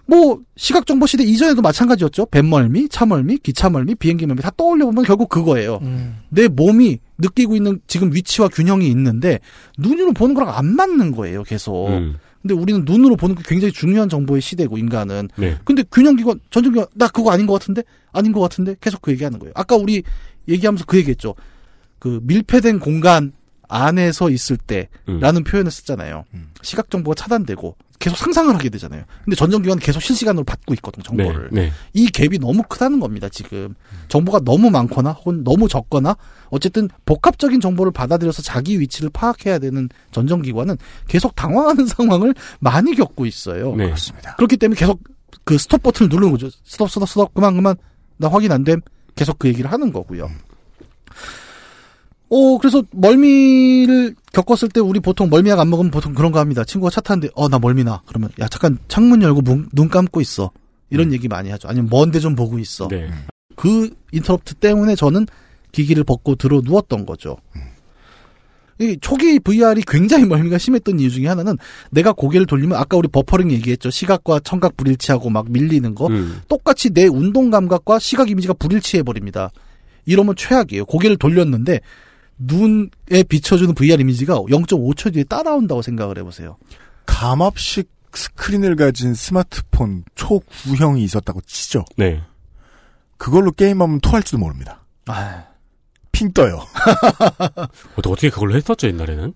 뭐 시각 정보 시대 이전에도 마찬가지였죠. 뱃멀미, 차멀미, 기차멀미, 비행기 멀미 다 떠올려 보면 결국 그거예요. 음. 내 몸이 느끼고 있는 지금 위치와 균형이 있는데 눈으로 보는 거랑 안 맞는 거예요, 계속. 음. 근데 우리는 눈으로 보는 게 굉장히 중요한 정보의 시대고 인간은. 네. 근데 균형기관, 전정기관 나 그거 아닌 것 같은데, 아닌 것 같은데 계속 그 얘기하는 거예요. 아까 우리 얘기하면서 그 얘기했죠. 그 밀폐된 공간 안에서 있을 때라는 표현을 썼잖아요. 시각 정보가 차단되고 계속 상상을 하게 되잖아요. 근데 전정기관은 계속 실시간으로 받고 있거든 네. 정보를. 네. 이 갭이 너무 크다는 겁니다, 지금. 정보가 너무 많거나 혹은 너무 적거나 어쨌든 복합적인 정보를 받아들여서 자기 위치를 파악해야 되는 전정기관은 계속 당황하는 상황을 많이 겪고 있어요. 네. 그렇습니다. 그렇기 때문에 계속 그 스톱 버튼을 누르는 거죠. 스톱, 스톱, 스톱, 그만, 그만. 나 확인 안 됨. 계속 그 얘기를 하는 거고요. 어, 그래서 멀미를 겪었을 때 우리 보통 멀미약 안 먹으면 보통 그런 거 합니다. 친구가 차 타는데, 어, 나 멀미나. 그러면, 야, 잠깐 창문 열고 문, 눈 감고 있어. 이런 얘기 많이 하죠. 아니면 먼데 좀 보고 있어. 네. 그 interrupt 때문에 저는 기기를 벗고 들어 누웠던 거죠. 이 초기 VR이 굉장히 멀미가 심했던 이유 중에 하나는 내가 고개를 돌리면 아까 우리 버퍼링 얘기했죠. 시각과 청각 불일치하고 막 밀리는 거. 음. 똑같이 내 운동 감각과 시각 이미지가 불일치해 버립니다. 이러면 최악이에요. 고개를 돌렸는데 눈에 비춰주는 VR 이미지가 0.5초 뒤에 따라온다고 생각을 해보세요. 감압식 스크린을 가진 스마트폰 초구형이 있었다고 치죠. 네. 그걸로 게임하면 토할지도 모릅니다. 아, 핑 떠요. 어떻게 그걸로 했었죠 옛날에는?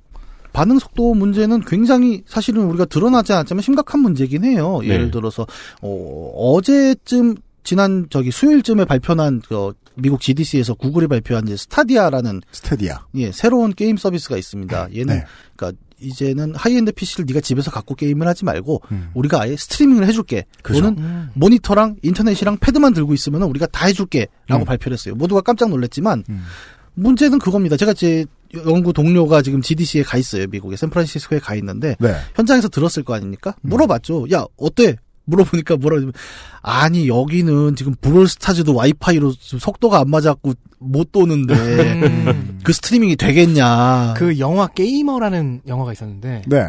반응 속도 문제는 굉장히 사실은 우리가 드러나지 않았지만 심각한 문제긴 해요. 예를 네. 들어서 어, 어제쯤 지난 저기 수요일쯤에 발표한 그 미국 GDC에서 Google이 발표한 이제 Stadia라는 Stadia. 예, 새로운 게임 서비스가 있습니다. 얘는 네. 그러니까 이제는 high-end PC를 네가 집에서 갖고 게임을 하지 말고 음. 우리가 아예 스트리밍을 해줄게. 그죠. 또는 모니터랑 인터넷이랑 패드만 들고 있으면 우리가 다 해줄게라고 음. 발표를 했어요. 모두가 깜짝 놀랐지만 음. 문제는 그겁니다. 제가 제 연구 동료가 지금 GDC에 가 있어요. 미국에 샌프란시스코에 가 있는데 네. 현장에서 들었을 거 아닙니까? 물어봤죠. 야 어때? 물어보니까 뭐라 그러면 아니 여기는 지금 브롤스타즈도 와이파이로 속도가 안 맞았고 못 도는데 음. 그 스트리밍이 되겠냐? 그 영화 게이머라는 영화가 있었는데 네.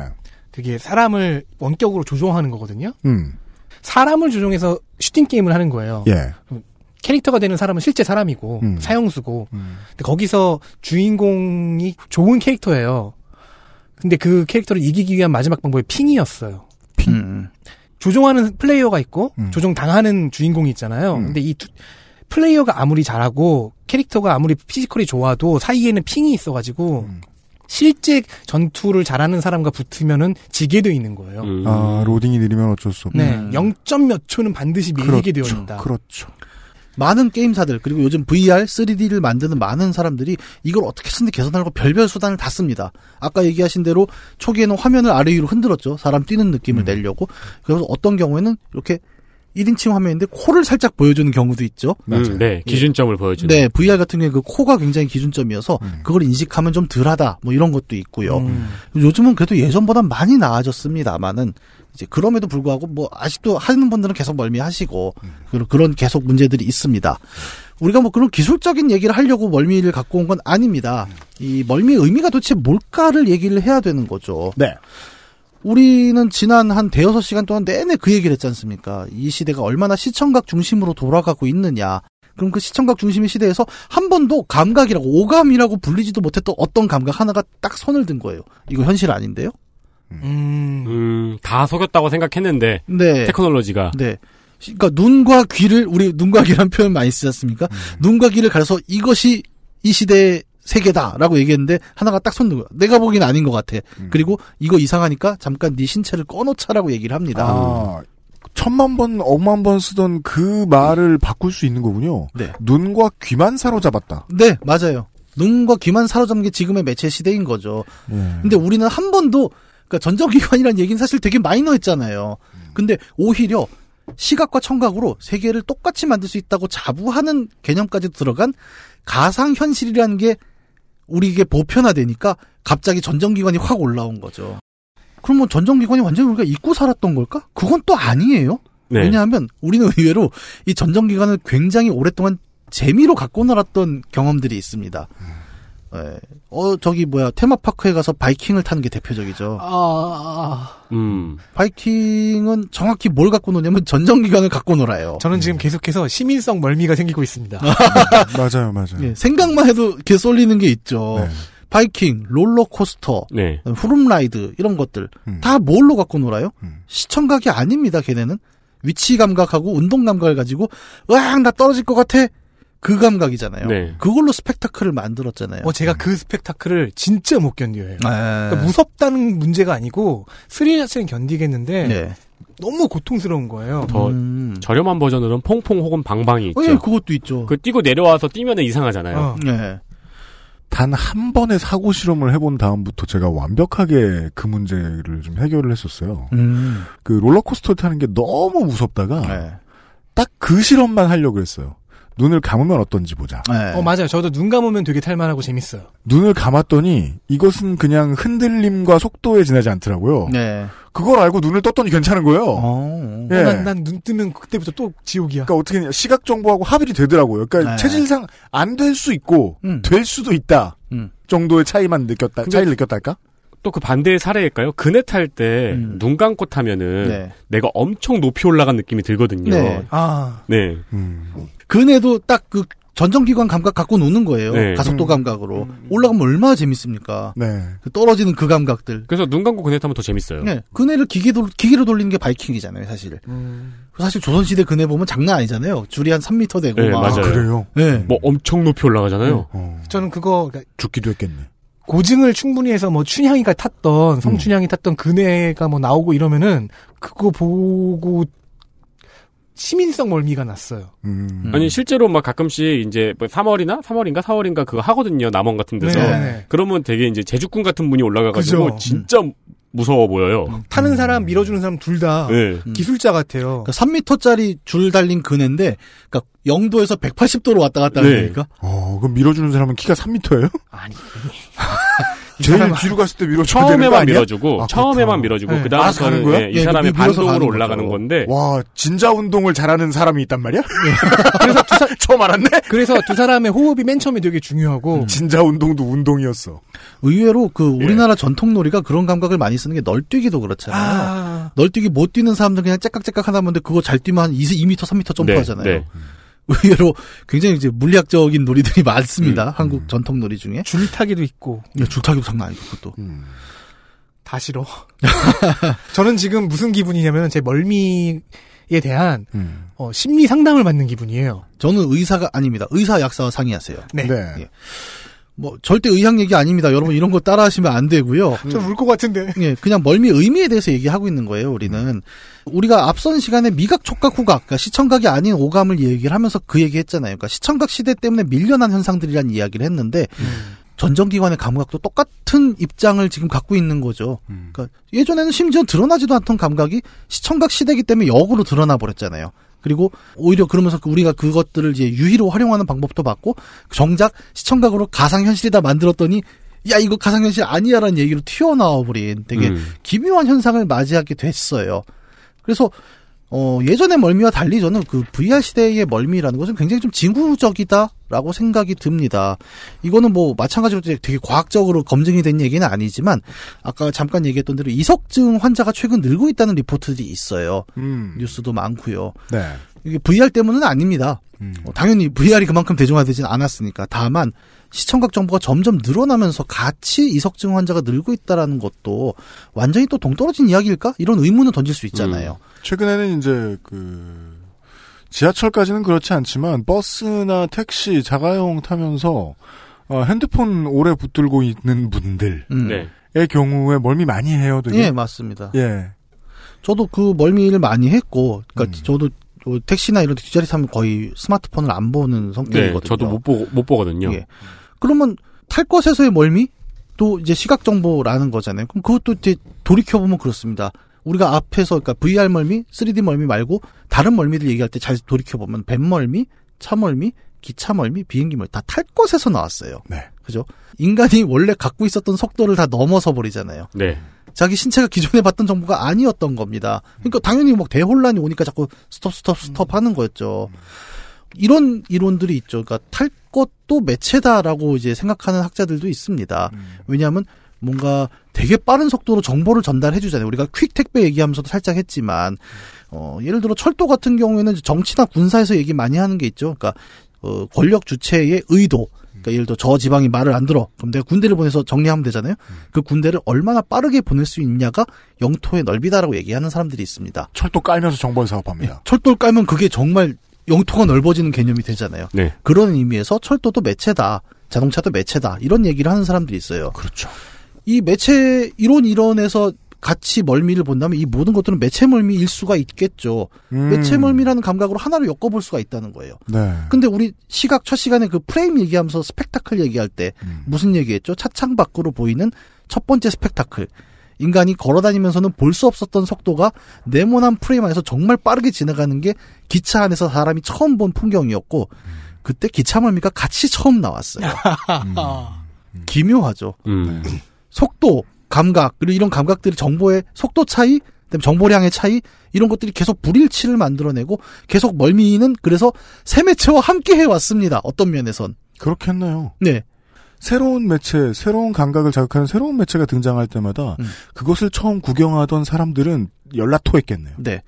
그게 사람을 원격으로 조종하는 거거든요. 음. 사람을 조종해서 슈팅 게임을 하는 거예요. 예. 캐릭터가 되는 사람은 실제 사람이고 음. 사형수고 음. 근데 거기서 주인공이 좋은 캐릭터예요. 근데 그 캐릭터를 이기기 위한 마지막 방법이 핑이었어요. 음. 조종하는 플레이어가 있고 음. 조종 당하는 주인공이 있잖아요. 음. 근데 이 두- 플레이어가 아무리 잘하고 캐릭터가 아무리 피지컬이 좋아도 사이에는 핑이 있어가지고 음. 실제 전투를 잘하는 사람과 붙으면은 지게 돼 있는 거예요. 음. 아, 로딩이 느리면 어쩔 수 없고. 네, 0점 몇 초는 반드시 밀리게 되어 그렇죠. 있다. 그렇죠. 많은 게임사들 그리고 요즘 VR, 3D를 만드는 많은 사람들이 이걸 어떻게 쓰는지 개선하려고 별별 수단을 다 씁니다. 아까 얘기하신 대로 초기에는 화면을 아래 위로 흔들었죠. 사람 뛰는 느낌을 음. 내려고. 그래서 어떤 경우에는 이렇게 1인칭 화면인데 코를 살짝 보여주는 경우도 있죠. 음, 네, 기준점을 보여주는. 네, VR 같은 경우에 그 코가 굉장히 기준점이어서 음. 그걸 인식하면 좀 덜하다. 뭐 이런 것도 있고요. 음. 요즘은 그래도 예전보다 많이 나아졌습니다만은 이제 그럼에도 불구하고 뭐 아직도 하는 분들은 계속 멀미하시고 그런 그런 계속 문제들이 있습니다. 우리가 뭐 그런 기술적인 얘기를 하려고 멀미를 갖고 온 건 아닙니다. 이 멀미의 의미가 도대체 뭘까를 얘기를 해야 되는 거죠. 네. 우리는 지난 한 대여섯 시간 동안 내내 그 얘기를 했지 않습니까? 이 시대가 얼마나 시청각 중심으로 돌아가고 있느냐. 그럼 그 시청각 중심의 시대에서 한 번도 감각이라고 오감이라고 불리지도 못했던 어떤 감각 하나가 딱 손을 든 거예요. 이거 현실 아닌데요? 음. 음, 다 속였다고 생각했는데 네. 테크놀로지가 네. 그러니까 눈과 귀를 우리 눈과 귀라는 표현 많이 쓰지 않습니까? 눈과 귀를 가려서 이것이 이 시대의 세계다라고 얘기했는데 하나가 딱 손든 거야. 내가 보기엔 아닌 것 같아. 그리고 이거 이상하니까 잠깐 네 신체를 꺼놓자라고 얘기를 합니다. 아, 천만 번, 억만 번 쓰던 그 말을 바꿀 수 있는 거군요. 네. 눈과 귀만 사로잡았다. 네, 맞아요. 눈과 귀만 사로잡는 게 지금의 매체 시대인 거죠. 예. 근데 우리는 한 번도 그러니까 전정기관이라는 얘기는 사실 되게 마이너했잖아요. 근데 오히려 시각과 청각으로 세계를 똑같이 만들 수 있다고 자부하는 개념까지 들어간 가상 현실이라는 게 우리에게 보편화되니까 갑자기 전정기관이 확 올라온 거죠. 그럼 뭐 전정기관이 완전히 우리가 잊고 살았던 걸까? 그건 또 아니에요. 네. 왜냐하면 우리는 의외로 이 전정기관을 굉장히 오랫동안 재미로 갖고 놀았던 경험들이 있습니다. 예. 어, 저기 뭐야, 테마파크에 가서 바이킹을 타는 게 대표적이죠. 아, 음. 바이킹은 정확히 뭘 갖고 노냐면 전정기관을 갖고 놀아요. 저는 지금 계속해서 시민성 멀미가 생기고 있습니다. 맞아요, 맞아요. 예, 생각만 해도 이렇게 쏠리는 게 있죠. 네. 바이킹, 롤러코스터, 네. 후룸라이드 이런 것들 음. 다 뭘로 갖고 놀아요? 음. 시청각이 아닙니다. 걔네는 위치 감각하고 운동 감각을 가지고 으앙 나 떨어질 것 같아 그 감각이잖아요. 네. 그걸로 스펙타클을 만들었잖아요. 어, 제가 그 스펙타클을 진짜 못 견뎌요. 네. 그러니까 무섭다는 문제가 아니고 스릴 자체는 견디겠는데 네. 너무 고통스러운 거예요. 더 음. 저렴한 버전으로는 퐁퐁 혹은 방방이 있죠. 어, 예, 그것도 있죠. 그 뛰고 내려와서 뛰면 이상하잖아요. 어. 네. 단한 번의 사고 실험을 해본 다음부터 제가 완벽하게 그 문제를 좀 해결을 했었어요. 음. 그 롤러코스터 타는 게 너무 무섭다가 네. 딱그 실험만 하려고 했어요. 눈을 감으면 어떤지 보자. 네. 어, 맞아요. 저도 눈 감으면 되게 탈만하고 재밌어요. 눈을 감았더니 이것은 그냥 흔들림과 속도에 지나지 않더라고요. 네. 그걸 알고 눈을 떴더니 괜찮은 거예요. 어. 예. 난, 난 눈 뜨면 그때부터 또 지옥이야. 그러니까 어떻게 시각 정보하고 합일이 되더라고요. 그러니까 네. 체질상 안 될 수 있고 음. 될 수도 있다 음. 정도의 차이만 느꼈다. 차이를 느꼈달까? 또 그 반대의 사례일까요? 그네 탈 때눈 음. 감고 타면은 네. 내가 엄청 높이 올라간 느낌이 들거든요. 네. 네. 아, 음. 그네도 딱 그 전정기관 감각 갖고 노는 거예요. 네. 가속도 음. 감각으로. 올라가면 얼마나 재밌습니까? 네. 그 떨어지는 그 감각들. 그래서 눈 감고 그네 타면 더 재밌어요. 네. 그네를 기계 돌, 기계로 돌리는 게 바이킹이잖아요, 사실. 사실 조선시대 그네 보면 장난 아니잖아요. 줄이 한 3m 되고. 네, 막. 맞아요. 그래요. 네. 뭐 엄청 높이 올라가잖아요. 어, 저는 그거 그러니까 죽기도 했겠네. 고증을 충분히 해서 뭐 춘향이가 탔던 성춘향이 탔던 그네가 뭐 나오고 이러면은 그거 보고 시민성 멀미가 났어요. 음. 아니 실제로 막 가끔씩 이제 뭐 3월이나 3월인가 4월인가 그거 하거든요. 남원 같은 데서. 네. 그러면 되게 이제 제주꾼 같은 분이 올라가가지고 그죠. 진짜 무서워 보여요. 타는 사람 밀어주는 사람 둘다 네. 기술자 같아요. 그러니까 3m짜리 줄 달린 그네인데, 그러니까 0도에서 180도로 왔다 갔다 하는 네. 거니까. 어, 그럼 밀어주는 사람은 키가 3m예요? 아니 제일 뒤로 갔을 때 밀어줘야 거 처음에만? 밀어주고 아, 처음에만. 밀어주고 네. 그 아? 다음부터는 이 예, 밀어서 반동으로 가는 올라가는. 건데 와, 진자 운동을 잘하는 사람이 있단 말이야? 그래서 두, 사, 처음 알았네? 그래서 두 사람의 호흡이 맨 처음에 되게 중요하고 진자 운동도 운동이었어. 의외로 그 예. 우리나라 전통놀이가 그런 감각을 많이 쓰는 게 널뛰기도 그렇잖아요. 아, 널뛰기 못 뛰는 사람들 그냥 째깍째깍 하다 보는데 그거 잘 뛰면 한 2, 2m, 3m 점프하잖아요. 네, 네. 의외로 굉장히 이제 물리학적인 놀이들이 많습니다. 음, 한국 전통 놀이 중에. 줄타기도 있고 야, 줄타기도 장난 아니고 그것도. 음. 다 싫어. 저는 지금 무슨 기분이냐면 제 멀미 대한 음. 어, 심리 상담을 받는 기분이에요. 저는 의사가 아닙니다. 의사 약사와 상의하세요. 네. 예. 뭐 절대 의학 얘기 아닙니다. 여러분 이런 거 따라하시면 안 되고요. 좀 울 것 같은데. 예, 그냥 멀미 의미에 대해서 얘기하고 있는 거예요. 우리는 우리가 앞선 시간에 미각, 촉각, 후각, 그러니까 시청각이 아닌 오감을 얘기를 하면서 그 얘기했잖아요. 그러니까 시청각 시대 때문에 밀려난 현상들이란 이야기를 했는데 전정기관의 감각도 똑같은 입장을 지금 갖고 있는 거죠. 그러니까 예전에는 심지어 드러나지도 않던 감각이 시청각 시대이기 때문에 역으로 드러나 버렸잖아요. 그리고 오히려 그러면서 그 우리가 그것들을 이제 유희로 활용하는 방법도 봤고 정작 시청각으로 가상현실이다 만들었더니 야 이거 가상현실 아니야라는 얘기로 튀어나와 버린 되게 음. 기묘한 현상을 맞이하게 됐어요. 그래서 어, 예전의 멀미와 달리 저는 그 VR 시대의 멀미라는 것은 굉장히 좀 징후적이다라고 생각이 듭니다. 이거는 뭐 마찬가지로 되게 과학적으로 검증이 된 얘기는 아니지만 아까 잠깐 얘기했던 대로 이석증 환자가 최근 늘고 있다는 리포트들이 있어요. 음. 뉴스도 많고요. 네. 이게 VR 때문은 아닙니다. 어, 당연히 VR이 그만큼 대중화되진 않았으니까. 다만 시청각 정보가 점점 늘어나면서 같이 이석증 환자가 늘고 있다라는 것도 완전히 또 동떨어진 이야기일까? 이런 의문을 던질 수 있잖아요. 최근에는 이제 그 지하철까지는 그렇지 않지만 버스나 택시, 자가용 타면서 어, 핸드폰 오래 붙들고 있는 분들의 음. 네. 경우에 멀미 많이 해요. 되게. 예, 맞습니다. 예. 저도 그 멀미를 많이 했고, 음. 그러니까 저도 저 택시나 이런 데 뒷자리 타면 거의 스마트폰을 안 보는 네, 성격이거든요. 저도 못 보고 못 보거든요. 예. 그러면 탈 것에서의 멀미? 또 이제 시각 정보라는 거잖아요. 그럼 그것도 이제 돌이켜 보면 그렇습니다. 우리가 앞에서 그러니까 VR 멀미, 3D 멀미 말고 다른 멀미들 얘기할 때 잘 돌이켜 보면 뱀 멀미, 차 멀미, 기차 멀미, 비행기 멀미 다 탈 것에서 나왔어요. 네. 그죠? 인간이 원래 갖고 있었던 속도를 다 넘어서 버리잖아요. 네. 자기 신체가 기존에 봤던 정보가 아니었던 겁니다. 그러니까 당연히 뭐 대혼란이 오니까 자꾸 스톱 스톱 스톱 하는 거였죠. 이런 이론들이 있죠. 그러니까 탈 것도 매체다라고 이제 생각하는 학자들도 있습니다. 왜냐하면 뭔가 되게 빠른 속도로 정보를 전달해 주잖아요. 우리가 퀵 택배 얘기하면서도 살짝 했지만 어, 예를 들어 철도 같은 경우에는 정치나 군사에서 얘기 많이 하는 게 있죠. 그러니까 어, 권력 주체의 의도. 그러니까 예를 들어 저 지방이 말을 안 들어. 그럼 내가 군대를 보내서 정리하면 되잖아요. 그 군대를 얼마나 빠르게 보낼 수 있냐가 영토의 넓이다라고 얘기하는 사람들이 있습니다. 철도 깔면서 정보를 사업합니다. 철도를 깔면 그게 정말 영토가 넓어지는 개념이 되잖아요. 네. 그런 의미에서 철도도 매체다. 자동차도 매체다. 이런 얘기를 하는 사람들이 있어요. 그렇죠. 이 매체 이론 이론에서 같이 멀미를 본다면 이 모든 것들은 매체 멀미일 수가 있겠죠. 음. 매체 멀미라는 감각으로 하나로 엮어볼 수가 있다는 거예요. 네. 근데 우리 시각 첫 시간에 그 프레임 얘기하면서 스펙타클 얘기할 때 음. 무슨 얘기했죠? 차창 밖으로 보이는 첫 번째 스펙타클. 인간이 걸어다니면서는 볼 수 없었던 속도가 네모난 프레임 안에서 정말 빠르게 지나가는 게 기차 안에서 사람이 처음 본 풍경이었고 그때 기차 멀미가 같이 처음 나왔어요. 기묘하죠. 음. 속도, 감각, 그리고 이런 감각들이 정보의 속도 차이, 그다음에 정보량의 차이, 이런 것들이 계속 불일치를 만들어내고 계속 멀미는 그래서 세 매체와 함께 해왔습니다. 어떤 면에선. 그렇겠네요. 네. 새로운 매체, 새로운 감각을 자극하는 새로운 매체가 등장할 때마다 음. 그것을 처음 구경하던 사람들은 연락토했겠네요. 네.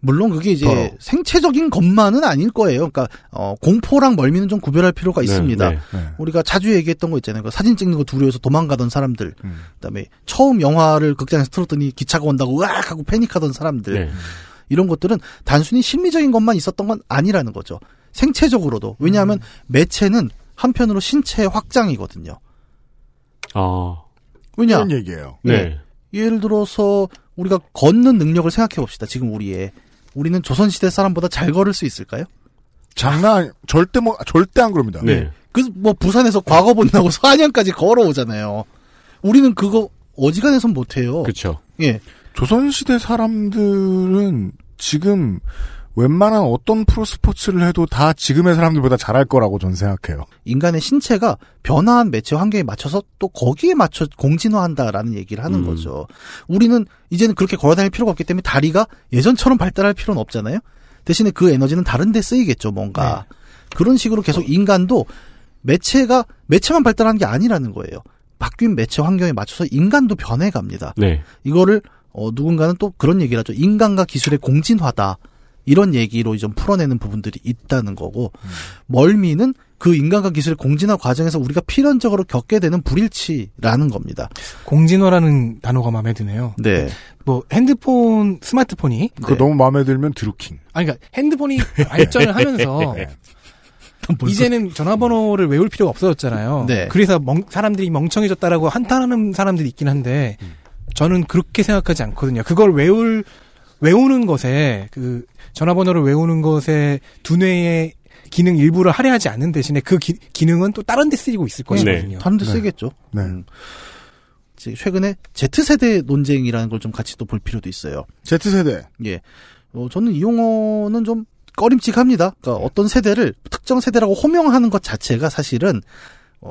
물론 그게 이제 더러워. 생체적인 것만은 아닐 거예요. 그러니까 어, 공포랑 멀미는 좀 구별할 필요가 네, 있습니다. 네. 네. 우리가 자주 얘기했던 거 있잖아요. 그 사진 찍는 거 두려워서 도망가던 사람들. 음. 그다음에 처음 영화를 극장에서 틀었더니 기차가 온다고 으악 하고 패닉하던 사람들. 네. 이런 것들은 단순히 심리적인 것만 있었던 건 아니라는 거죠. 생체적으로도. 왜냐하면 매체는 한편으로 신체의 확장이거든요. 아. 왜냐? 그런 얘기예요. 네. 예를 들어서 우리가 걷는 능력을 생각해 봅시다. 지금 우리의 우리는 조선 시대 사람보다 잘 걸을 수 있을까요? 장난 절대 뭐 절대 안 그럽니다. 네. 그 뭐 부산에서 과거 본다고 서안양까지 걸어오잖아요. 우리는 그거 어지간해선 못해요. 그렇죠. 예. 조선 시대 사람들은 지금 웬만한 어떤 프로 스포츠를 해도 다 지금의 사람들보다 잘할 거라고 전 생각해요. 인간의 신체가 변화한 매체 환경에 맞춰서 또 거기에 맞춰 공진화한다라는 얘기를 하는 음. 거죠. 우리는 이제는 그렇게 걸어다닐 필요가 없기 때문에 다리가 예전처럼 발달할 필요는 없잖아요. 대신에 그 에너지는 다른 데 쓰이겠죠, 뭔가. 그런 식으로 계속 인간도 매체가 매체만 발달하는 게 아니라는 거예요. 바뀐 매체 환경에 맞춰서 인간도 변해갑니다. 네. 이거를 어, 누군가는 또 그런 얘기를 하죠. 인간과 기술의 공진화다. 이런 얘기로 좀 풀어내는 부분들이 있다는 거고 멀미는 그 인간과 기술의 공진화 과정에서 우리가 필연적으로 겪게 되는 불일치라는 겁니다. 공진화라는 단어가 마음에 드네요. 네. 뭐 핸드폰, 스마트폰이 그거 너무 마음에 들면 드루킹. 아니 그러니까 핸드폰이 발전을 하면서 이제는 전화번호를 외울 필요가 없어졌잖아요. 네. 그래서 멍- 사람들이 멍청해졌다라고 한탄하는 사람들이 있긴 한데 저는 그렇게 생각하지 않거든요. 그걸 외울 외우는 것에 그 전화번호를 외우는 것에 두뇌의 기능 일부를 할애하지 않는 대신에 그 기, 기능은 또 다른 데 쓰이고 있을 것이거든요. 다른 데 네. 쓰겠죠. 네. 음. 최근에 Z세대 논쟁이라는 걸 좀 같이 또 볼 필요도 있어요. Z세대. 예. 어, 저는 이 용어는 좀 꺼림칙합니다. 그러니까 어떤 세대를 특정 세대라고 호명하는 것 자체가 사실은 어,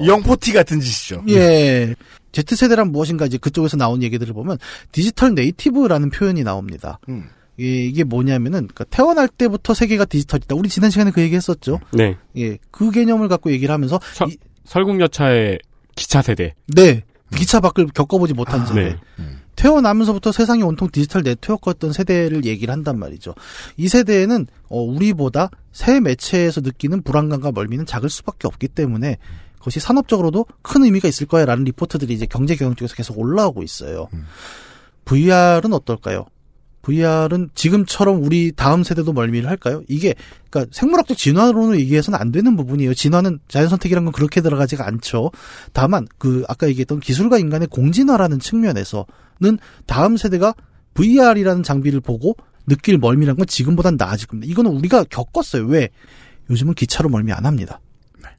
영포티 같은 짓이죠. 예. Z세대란 무엇인가 이제 그쪽에서 나온 얘기들을 보면 digital native라는 표현이 나옵니다. 음. 예, 이게 뭐냐면은 그러니까 태어날 때부터 세계가 디지털이다. 우리 지난 시간에 그 얘기 했었죠. 네. 예. 그 개념을 갖고 얘기를 하면서 서- 이- 설국열차의 기차 세대. 네. 기차 밖을 겪어보지 못한 아, 세대. 네. 태어나면서부터 세상이 온통 디지털 네트워크였던 세대를 얘기를 한단 말이죠. 이 세대에는 어, 우리보다 새 매체에서 느끼는 불안감과 멀미는 작을 수밖에 없기 때문에 그것이 산업적으로도 큰 의미가 있을 거야라는 리포트들이 이제 경제 경영 쪽에서 계속 올라오고 있어요. VR은 어떨까요? VR은 지금처럼 우리 다음 세대도 멀미를 할까요? 이게 그러니까 생물학적 진화론으로 얘기해서는 안 되는 부분이에요. 진화는 자연 선택이란 건 그렇게 들어가지가 않죠. 다만 그 아까 얘기했던 기술과 인간의 공진화라는 측면에서는 다음 세대가 VR이라는 장비를 보고 느낄 멀미란 건 지금보단 나아질 겁니다. 이거는 우리가 겪었어요. 왜? 요즘은 기차로 멀미 안 합니다.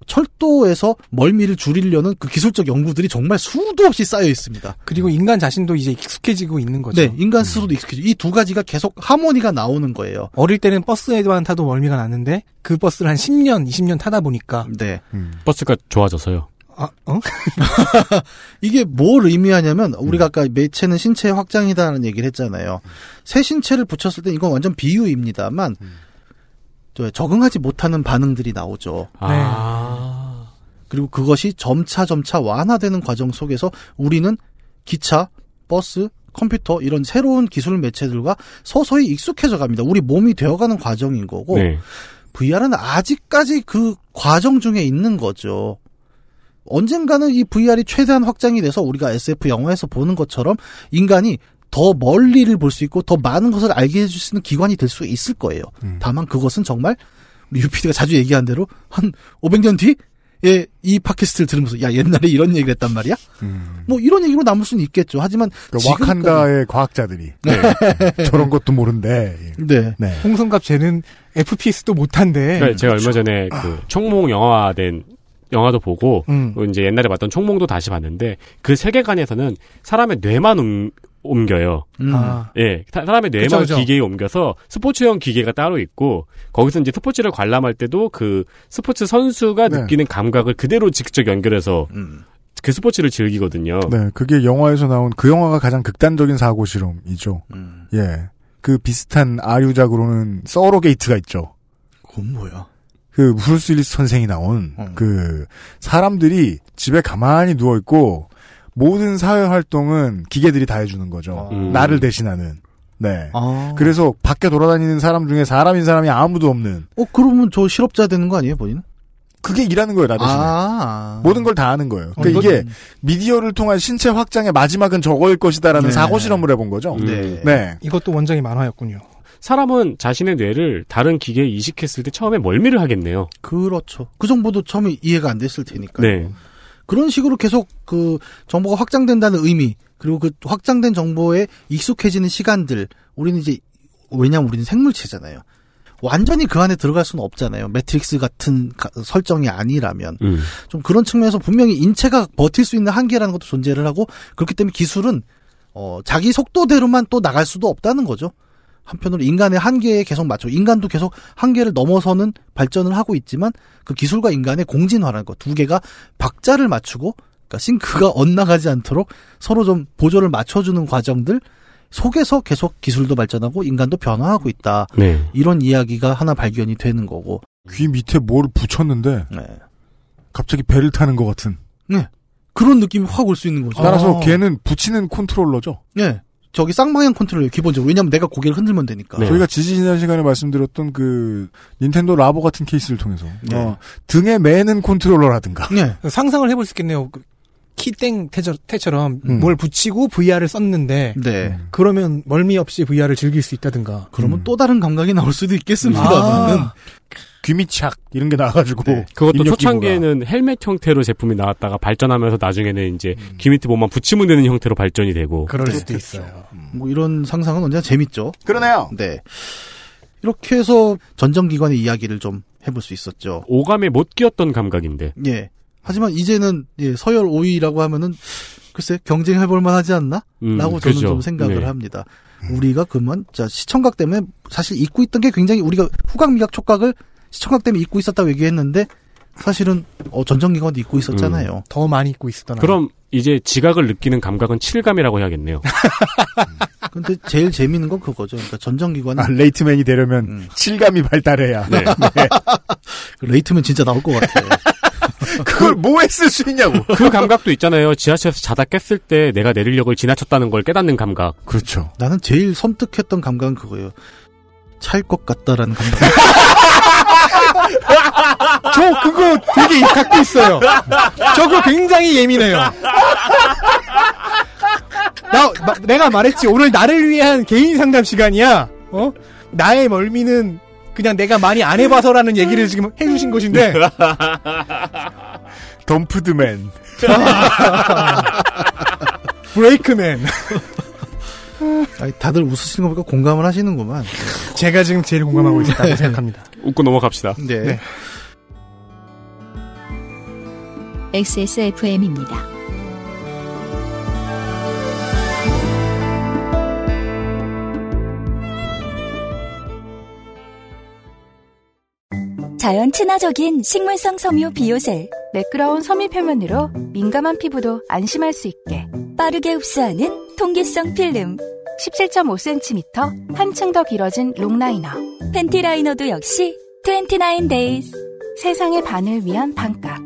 철도에서 멀미를 줄이려는 그 기술적 연구들이 정말 수도 없이 쌓여 있습니다. 그리고 인간 자신도 이제 익숙해지고 있는 거죠. 네, 인간 스스로도 익숙해져. 이두 가지가 계속 하모니가 나오는 거예요. 어릴 때는 버스에만 타도 멀미가 났는데 그 버스를 한 10년, 20년 타다 보니까 네. 버스가 좋아져서요. 아, 어? 이게 뭘 의미하냐면 우리가 아까 매체는 신체의 확장이다라는 얘기를 했잖아요. 새 신체를 붙였을 때 이건 완전 비유입니다만 저 적응하지 못하는 반응들이 나오죠. 아. 그리고 그것이 점차 점차 완화되는 과정 속에서 우리는 기차, 버스, 컴퓨터 이런 새로운 기술 매체들과 서서히 익숙해져 갑니다. 우리 몸이 되어가는 과정인 거고 네. VR은 아직까지 그 과정 중에 있는 거죠. 언젠가는 이 VR이 최대한 확장이 돼서 우리가 SF 영화에서 보는 것처럼 인간이 더 멀리를 볼 수 있고 더 많은 것을 알게 해줄 수 있는 기관이 될 수 있을 거예요. 다만 그것은 정말 우리 유피디가 자주 얘기한 대로 한 500년 뒤에 이 팟캐스트를 들으면서 야 옛날에 이런 얘기를 했단 말이야? 뭐 이런 얘기로 남을 수는 있겠죠. 하지만 그 지금까지- 와칸다의 과학자들이 네. 저런 것도 모른데. 네. 네. 홍성갑 쟤는 FPS도 못한데. 그러니까 제가 얼마 전에 그 총몽 영화화된 영화도 보고 음. 그 이제 옛날에 봤던 총몽도 다시 봤는데 그 세계관에서는 사람의 뇌만 옮, 옮겨요. 음. 아, 예, 사- 사람의 뇌만 그쵸, 그쵸. 기계에 옮겨서 스포츠용 기계가 따로 있고 거기서 이제 스포츠를 관람할 때도 그 스포츠 선수가 네. 느끼는 감각을 그대로 직접 연결해서 음. 그 스포츠를 즐기거든요. 네, 그게 영화에서 나온 그 영화가 가장 극단적인 사고 실험이죠. 음. 예. 그 비슷한 아류작으로는 Surrogate가 있죠. 그건 뭐야? 그 브루스 윌리스 선생이 나온 음. 그 사람들이 집에 가만히 누워 있고 모든 사회 활동은 기계들이 다 해주는 거죠. 음. 나를 대신하는. 네. 아. 그래서 밖에 돌아다니는 사람 중에 사람인 사람이 아무도 없는. 어 그러면 저 실업자 되는 거 아니에요, 본인? 그게 일하는 거예요, 나 대신에. 아. 모든 걸다 하는 거예요. 어, 그러니까 이건- 이게 미디어를 통한 신체 확장의 마지막은 저거일 것이다라는 네. 사고 실험을 해본 거죠. 음. 네. 네. 이것도 원작이 만화였군요. 사람은 자신의 뇌를 다른 기계에 이식했을 때 처음에 멀미를 하겠네요. 그렇죠. 그 정보도 처음에 이해가 안 됐을 테니까. 네. 그런 식으로 계속 그 정보가 확장된다는 의미, 그리고 그 확장된 정보에 익숙해지는 시간들, 우리는 이제, 왜냐면 우리는 생물체잖아요. 완전히 그 안에 들어갈 수는 없잖아요. 매트릭스 같은 가- 설정이 아니라면. 음. 좀 그런 측면에서 분명히 인체가 버틸 수 있는 한계라는 것도 존재를 하고, 그렇기 때문에 기술은, 어, 자기 속도대로만 또 나갈 수도 없다는 거죠. 한편으로 인간의 한계에 계속 맞춰 인간도 계속 한계를 넘어서는 발전을 하고 있지만 그 기술과 인간의 공진화라는 것 두 개가 박자를 맞추고 그러니까 sync가 엇나가지 않도록 서로 좀 보조를 맞춰주는 과정들 속에서 계속 기술도 발전하고 인간도 변화하고 있다 네. 이런 이야기가 하나 발견이 되는 거고 귀 밑에 뭘 붙였는데 네. 갑자기 배를 타는 것 같은. 그런 느낌이 확 올 수 있는 거죠. 따라서 아. 걔는 붙이는 컨트롤러죠. 네. 저기 쌍방향 컨트롤이에요, 기본적으로. 왜냐면 내가 고개를 흔들면 되니까. 네. 저희가 지지지난 시간에 말씀드렸던 그 닌텐도 라보 같은 케이스를 통해서 네. 어, 등에 매는 컨트롤러라든가 네. 상상을 해볼 수 있겠네요. 그 키땡 태처럼 음. 뭘 붙이고 VR을 썼는데 네. 그러면 멀미 없이 VR을 즐길 수 있다든가. 그러면 음. 또 다른 감각이 나올 수도 있겠습니다만은. 아. 귀미착 이런 게 나와가지고 네. 그것도 입력 초창기에는 헬멧 형태로 제품이 나왔다가 발전하면서 나중에는 이제 귀 밑에 뭐만 붙이면 되는 형태로 발전이 되고 그럴 수도 있어요. 뭐 이런 상상은 언제나 재밌죠. 그러네요. 네. 이렇게 해서 전정기관의 이야기를 좀 해볼 수 있었죠. 오감에 못 끼었던 감각인데 예. 하지만 이제는 예, 서열 5위라고 하면은 글쎄 경쟁해볼 만하지 않나? 음, 라고 저는 그죠. 좀 생각을 네. 합니다. 우리가 그만 자 시청각 때문에 사실 잊고 있던 게 굉장히 우리가 후각 미각 촉각을 시청각 때문에 잊고 있었다고 얘기했는데 사실은 어, 전정기관도 잊고 있었잖아요. 더 많이 잊고 있었던. 그럼 이제 지각을 느끼는 감각은 칠감이라고 해야겠네요. 근데 제일 재미있는 건 그거죠. 그러니까 전정기관은 아, 레이트맨이 되려면 음. 칠감이 발달해야 네. 그 레이트면 진짜 나올 것 같아요. 그걸 뭐에 쓸수 있냐고. 그 감각도 있잖아요. 지하철에서 자다 깼을 때 내가 내리력을 지나쳤다는 걸 깨닫는 감각. 그렇죠. 나는 제일 섬뜩했던 감각은 그거예요. 찰 것 같다라는 감각. 저 그거 되게 갖고 있어요. 저거 굉장히 예민해요. 나 마- 내가 말했지 오늘 나를 위한 개인 상담 시간이야. 어? 나의 멀미는 그냥 내가 많이 안 해봐서라는 얘기를 지금 해주신 것인데 덤프드맨. 브레이크맨. 아니, 다들 웃으시는 거 보니까 공감을 하시는구만. 제가 지금 제일 공감하고 있다고 생각합니다. 웃고 넘어갑시다. 네. 네. XSFM입니다. 자연 친화적인 식물성 섬유 비오셀. 매끄러운 섬유 표면으로 민감한 피부도 안심할 수 있게. 빠르게 흡수하는 통기성 필름. 17.5cm 한층 더 길어진 long liner. panty liner도 역시 29 days. 세상의 반을 위한 반값.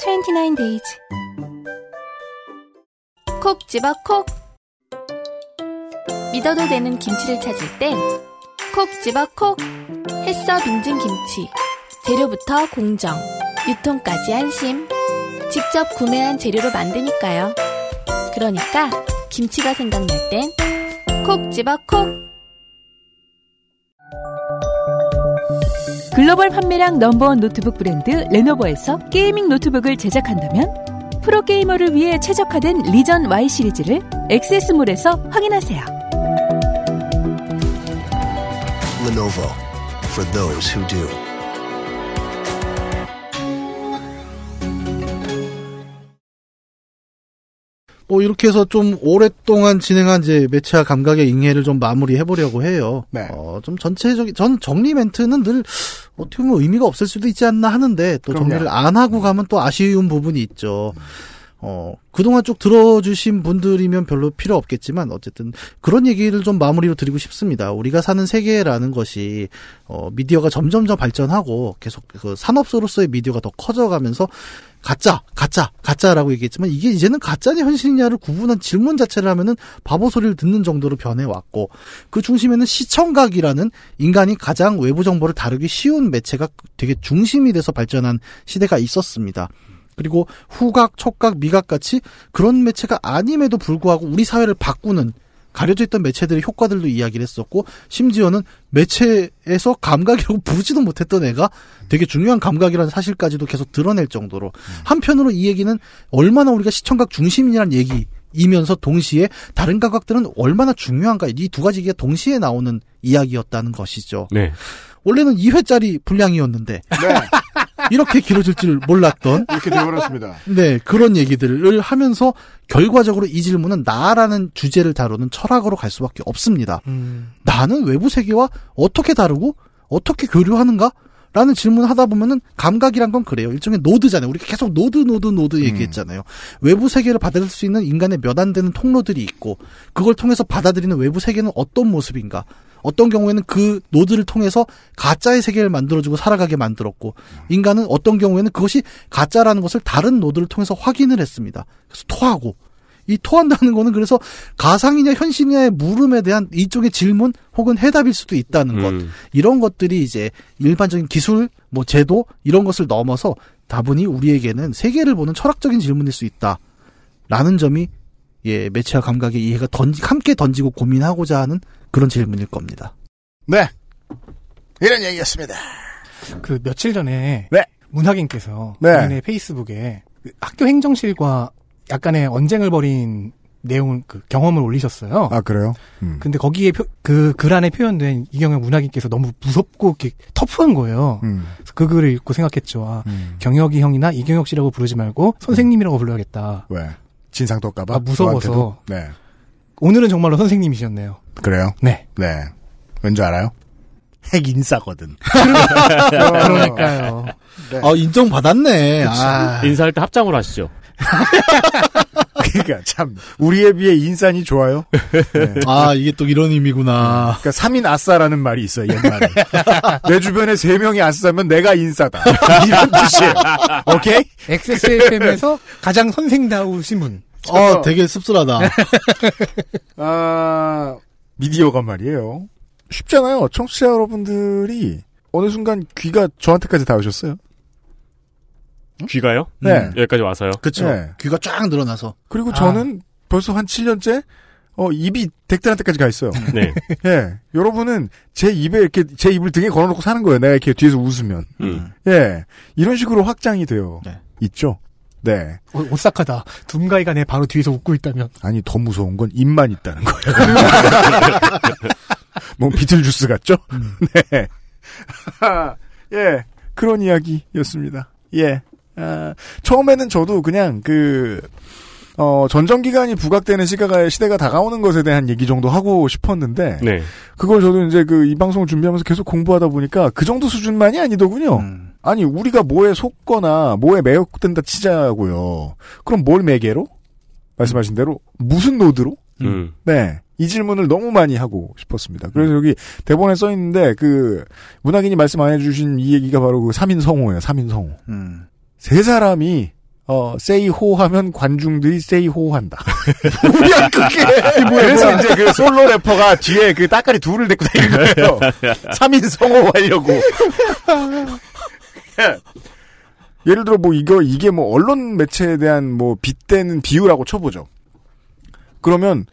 29 days. 콕 집어 콕 믿어도 되는 김치를 찾을 땐 콕 집어 콕 햇서 빙진 김치 재료부터 공정 유통까지 안심 직접 구매한 재료로 만드니까요 그러니까 김치가 생각날 땐 콕 집어 콕 글로벌 판매량 number one 노트북 브랜드 레노버에서 gaming 노트북을 제작한다면 프로게이머를 위해 최적화된 Legion Y 시리즈를 액세스몰에서 확인하세요. Lenovo for those who do. 뭐 이렇게 해서 좀 오랫동안 진행한 이제 매체와 감각의 잉해를 좀 마무리해 보려고 해요. 네. 어, 좀 전체적인 전 정리 멘트는 늘 어떻게 보면 의미가 없을 수도 있지 않나 하는데 또 그럼요. 정리를 안 하고 가면 또 아쉬운 부분이 있죠. 어, 그동안 쭉 들어주신 분들이면 별로 필요 없겠지만, 어쨌든, 그런 얘기를 좀 마무리로 드리고 싶습니다. 우리가 사는 세계라는 것이, 어, 미디어가 점점점 발전하고, 계속 그 산업소로서의 미디어가 더 커져가면서, 가짜, 가짜, 가짜라고 얘기했지만, 이게 이제는 가짜냐 현실이냐를 구분한 질문 자체를 하면은 바보 소리를 듣는 정도로 변해왔고, 그 중심에는 시청각이라는 인간이 가장 외부 정보를 다루기 쉬운 매체가 되게 중심이 돼서 발전한 시대가 있었습니다. 그리고 후각, 촉각, 미각 같이 그런 매체가 아님에도 불구하고 우리 사회를 바꾸는 가려져 있던 매체들의 효과들도 이야기를 했었고 심지어는 매체에서 감각이라고 부르지도 못했던 애가 되게 중요한 감각이라는 사실까지도 계속 드러낼 정도로 한편으로 이 얘기는 얼마나 우리가 시청각 중심이라는 얘기이면서 동시에 다른 감각들은 얼마나 중요한가 이 두 가지 얘기가 동시에 나오는 이야기였다는 것이죠. 네. 원래는 2회짜리 분량이었는데 네. 이렇게 길어질 줄 몰랐던 이렇게 되어버렸습니다. 네, 그런 얘기들을 하면서 결과적으로 이 질문은 나라는 주제를 다루는 철학으로 갈 수밖에 없습니다. 음, 나는 외부 세계와 어떻게 다루고 어떻게 교류하는가? 라는 질문을 하다 보면은 감각이란 건 그래요. 일종의 노드잖아요. 우리가 계속 노드, 노드, 노드 얘기했잖아요. 외부 세계를 받아들일 수 있는 인간의 몇 안 되는 통로들이 있고, 그걸 통해서 받아들이는 외부 세계는 어떤 모습인가? 어떤 경우에는 그 노드를 통해서 가짜의 세계를 만들어주고 살아가게 만들었고, 인간은 어떤 경우에는 그것이 가짜라는 것을 다른 노드를 통해서 확인을 했습니다. 그래서 토하고, 이 토한다는 거는 그래서 가상이냐 현실이냐의 물음에 대한 이쪽의 질문 혹은 해답일 수도 있다는 것. 음. 이런 것들이 이제 일반적인 기술, 뭐 제도 이런 것을 넘어서 다분히 우리에게는 세계를 보는 철학적인 질문일 수 있다. 라는 점이 예, 매체와 감각의 이해가 던지, 함께 던지고 고민하고자 하는 그런 질문일 겁니다. 네. 이런 얘기였습니다. 그 며칠 전에 네. 문학인께서 네. 본인의 페이스북에 그 학교 행정실과 약간의 언쟁을 벌인 내용 그 경험을 올리셨어요. 아, 그래요? 음. 근데 거기에 표- 그 글 안에 표현된 이경영 문학인께서 너무 무섭고 이렇게 터프한 거예요. 음. 그 글을 읽고 생각했죠. 아, 음. 경혁이 형이나 이경혁 씨라고 부르지 말고 선생님이라고 불러야겠다. 왜? 진상 떡까봐? 아, 무서워서. 네. 오늘은 정말로 선생님이셨네요. 그래요? 네. 네. 왠지 알아요? 핵 인싸거든. 그러니까요. 네. 아, 인정받았네. 아, 인사할 때 합장으로 하시죠. 그러니까 참 우리에 비해 인싸니 좋아요. 네. 아, 이게 또 이런 의미구나. 그러니까 3인 아싸라는 말이 있어요, 옛날에. 내 주변에 3명이 아싸면 내가 인싸다. 이런 뜻이에요. 오케이? XSFM에서 가장 선생다우신 분. 어, 되게 씁쓸하다. 아, 미디어가 말이에요. 쉽잖아요. 청취자 여러분들이 어느 순간 귀가 저한테까지 닿으셨어요. 귀가요? 네. 음, 여기까지 와서요. 그쵸. 네. 귀가 쫙 늘어나서. 그리고 아. 저는 벌써 한 7년째 어, 입이 덱들한테까지 가 있어요. 네. 예. 여러분은 제 입에 이렇게 제 입을 등에 걸어놓고 사는 거예요. 내가 이렇게 뒤에서 웃으면. 음. 예. 이런 식으로 확장이 돼요. 네. 있죠. 네. 오- 오싹하다. 둠가이가 내 바로 뒤에서 웃고 있다면. 아니 더 무서운 건 입만 있다는 거예요. 뭐 비틀주스 같죠? 네. 예. 그런 이야기였습니다. 예. 아, 처음에는 저도 그냥 그 어, 전정기간이 부각되는 시가가, 시대가 다가오는 것에 대한 얘기 정도 하고 싶었는데, 네. 그걸 저도 이제 그 이 방송을 준비하면서 계속 공부하다 보니까 그 정도 수준만이 아니더군요. 음. 아니, 우리가 뭐에 속거나 뭐에 매혹된다 치자고요. 그럼 뭘 매개로? 말씀하신 대로, 무슨 노드로? 음. 네. 이 질문을 너무 많이 하고 싶었습니다. 그래서 여기 대본에 써 있는데, 그, 문학인이 말씀 안 해주신 이 얘기가 바로 그 3인 성호예요, 3인 성호. 음. 세 사람이, 어, 세이호 하면 관중들이 세이호 한다. 뭐야, 그게! 그래서 이제 그 솔로 래퍼가 뒤에 그 따까리 둘을 데리고 다니는 거예요. 3인 성호 하려고. 예를 들어 뭐 이거, 이게 뭐 언론 매체에 대한 뭐 빗대는 비유라고 쳐보죠. 그러면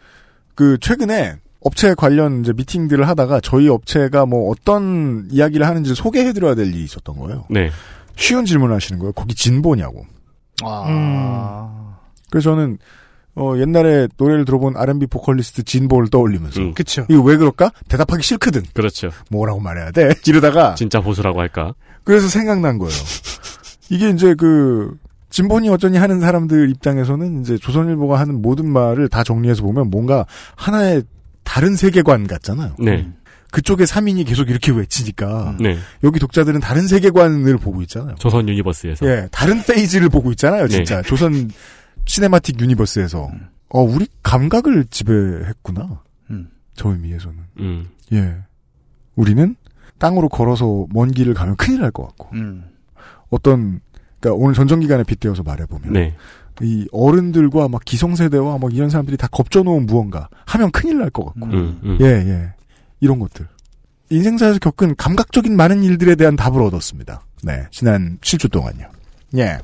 그 최근에 업체 관련 이제 미팅들을 하다가 저희 업체가 뭐 어떤 이야기를 하는지 소개해드려야 될 일이 있었던 거예요. 네. 쉬운 질문을 하시는 거예요. 거기 진보냐고. 아. 그래서 저는 어, 옛날에 노래를 들어본 R&B 보컬리스트 진보를 떠올리면서 음. 그쵸. 이거 왜 그럴까? 대답하기 싫거든. 그렇죠. 뭐라고 말해야 돼? 이러다가 진짜 보수라고 할까? 그래서 생각난 거예요. 이게 이제 그 진보니 어쩌니 하는 사람들 입장에서는 이제 조선일보가 하는 모든 말을 다 정리해서 보면 뭔가 하나의 다른 세계관 같잖아요. 네. 그쪽에 3인이 계속 이렇게 외치니까 네. 여기 독자들은 다른 세계관을 보고 있잖아요. 조선 universe에서. 예, 다른 페이지를 보고 있잖아요, 진짜. 네. 조선 cinematic universe에서. 어, 우리 감각을 지배했구나. 음. 저 의미에서는. 음. 예. 우리는 땅으로 걸어서 먼 길을 가면 큰일 날 것 같고. 음. 어떤, 그니까 오늘 전정 기간에 빗대어서 말해보면. 네. 이 어른들과 막 기성세대와 막 이런 사람들이 다 겁져놓은 무언가 하면 큰일 날 것 같고. 음. 음. 예, 예. 이런 것들. 인생사에서 겪은 감각적인 많은 일들에 대한 답을 얻었습니다. 네. 지난 7주 동안요. 예.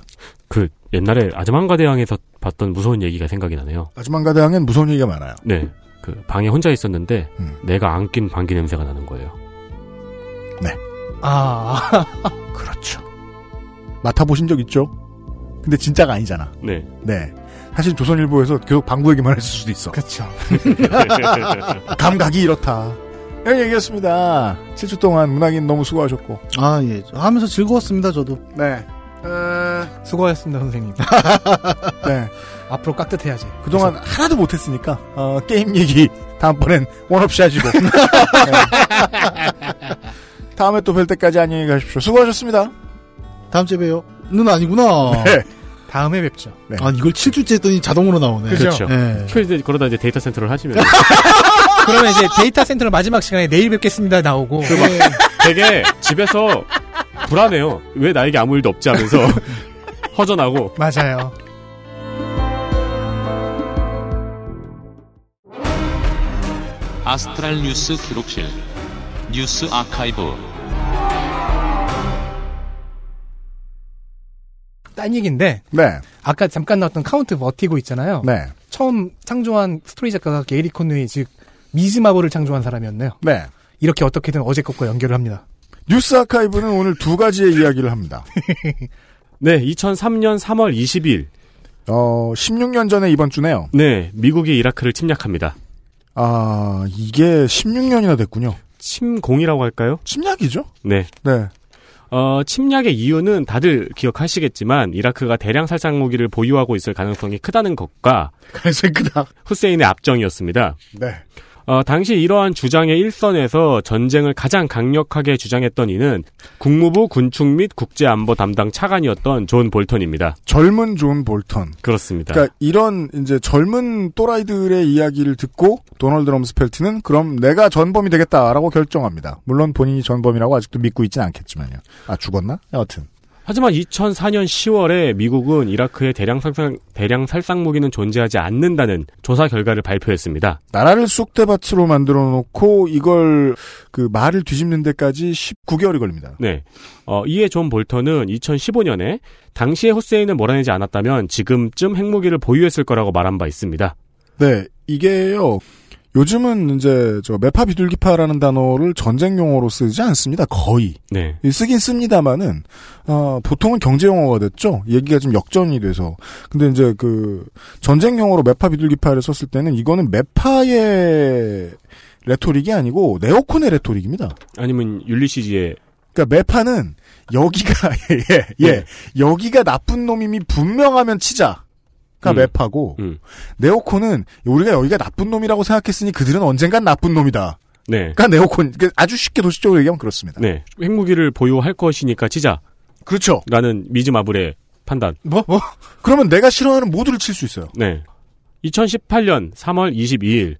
그 옛날에 아즈만가 대왕에서 봤던 무서운 얘기가 생각이 나네요. 아즈만가 대왕엔 무서운 얘기가 많아요. 네. 그 방에 혼자 있었는데 음. 내가 안 낀 방귀 냄새가 나는 거예요. 아, 그렇죠. 맡아 보신 적 있죠? 근데 진짜가 아니잖아. 네. 네. 사실 조선일보에서 계속 방구 얘기만 했을 수도 있어. 그쵸. 감각이 이렇다. 이런 얘기였습니다. 7주 동안 문학인 너무 수고하셨고. 아, 예. 하면서 즐거웠습니다, 저도. 네. 수고하셨습니다, 선생님. 네. 앞으로 깍듯해야지. 그동안 하나도 못했으니까, 어, 게임 얘기, 다음번엔 원업시 하시고. 네. 다음에 또 뵐 때까지 안녕히 가십시오. 수고하셨습니다. 다음 주에 봬요. 는 아니구나. 네. 다음에 뵙죠. 네. 아, 이걸 7주째 했더니 자동으로 나오네. 그죠? 그렇죠. 예. 그 이제 그러다 이제 데이터 센터를 하시면 그러면 이제 데이터 센터를 마지막 시간에 내일 뵙겠습니다 나오고. 그막 네. 되게 집에서 불안해요. 왜 나에게 아무 일도 없지 하면서 허전하고. 맞아요. 아스트랄 뉴스 기록실 뉴스 아카이브 딴 얘기인데 네. 아까 잠깐 나왔던 카운트 버티고 있잖아요. 네. 처음 창조한 스토리 작가가 게리 콘웨이 즉 미즈 마블을 창조한 사람이었네요. 네. 이렇게 어떻게든 어제 것과 연결을 합니다. 뉴스 아카이브는 오늘 두 가지의 이야기를 합니다. 네, 2003년 3월 20일. 어, 16년 전에 이번 주네요. 네, 미국이 이라크를 침략합니다. 아, 이게 16년이나 됐군요. 침공이라고 할까요? 침략이죠? 네. 네. 어, 침략의 이유는 다들 기억하시겠지만 이라크가 대량 살상 무기를 보유하고 있을 가능성이 크다는 것과 가능성이 크다. 후세인의 압정이었습니다. 네. 어, 당시 이러한 주장의 일선에서 전쟁을 가장 강력하게 주장했던 이는 국무부 군축 및 국제안보 담당 차관이었던 존 볼턴입니다. 젊은 존 볼턴. 그렇습니다. 그러니까 이런 이제 젊은 또라이들의 이야기를 듣고 도널드 럼스펠트는 그럼 내가 전범이 되겠다라고 결정합니다. 물론 본인이 전범이라고 아직도 믿고 있진 않겠지만요. 아 죽었나? 여하튼. 하지만 2004년 10월에 미국은 이라크의 대량 살상, 대량 살상 무기는 존재하지 않는다는 조사 결과를 발표했습니다. 나라를 쑥대밭으로 만들어 놓고 이걸 그 말을 뒤집는 데까지 19개월이 걸립니다. 네. 어, 이에 존 볼턴은 2015년에 당시에 후세인을 몰아내지 않았다면 지금쯤 핵무기를 보유했을 거라고 말한 바 있습니다. 네, 이게요. 요즘은 이제 저 매파 비둘기파라는 단어를 전쟁 용어로 쓰지 않습니다. 거의. 네. 쓰긴 씁니다만은 어, 보통은 경제 용어가 됐죠. 얘기가 좀 역전이 돼서. 근데 이제 그 전쟁 용어로 매파 비둘기파를 썼을 때는 이거는 매파의 레토릭이 아니고 네오콘의 레토릭입니다. 아니면 율리시즈의 그러니까 매파는 여기가 예, 예, 예. 여기가 나쁜 놈임이 분명하면 치자. 가 음. 매파고 음. 네오콘은 우리가 여기가 나쁜 놈이라고 생각했으니 그들은 언젠간 나쁜 놈이다. 네. 그러니까 네오콘 아주 쉽게 도식적으로 얘기하면 그렇습니다. 네. 핵무기를 보유할 것이니까 치자. 그렇죠. 라는 미즈 마블의 판단. 뭐? 뭐? 그러면 내가 싫어하는 모두를 칠 수 있어요. 네. 2018년 3월 22일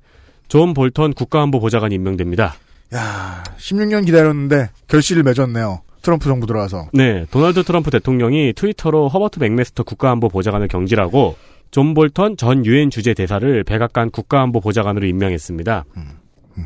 존 볼턴 국가안보 보좌관이 임명됩니다. 야, 16년 기다렸는데 결실을 맺었네요. 트럼프 정부 들어와서. 네, 도널드 트럼프 대통령이 트위터로 허버트 맥메스터 국가안보 보좌관을 경질하고 존 볼턴 전 유엔 주재 대사를 백악관 국가안보 보좌관으로 임명했습니다.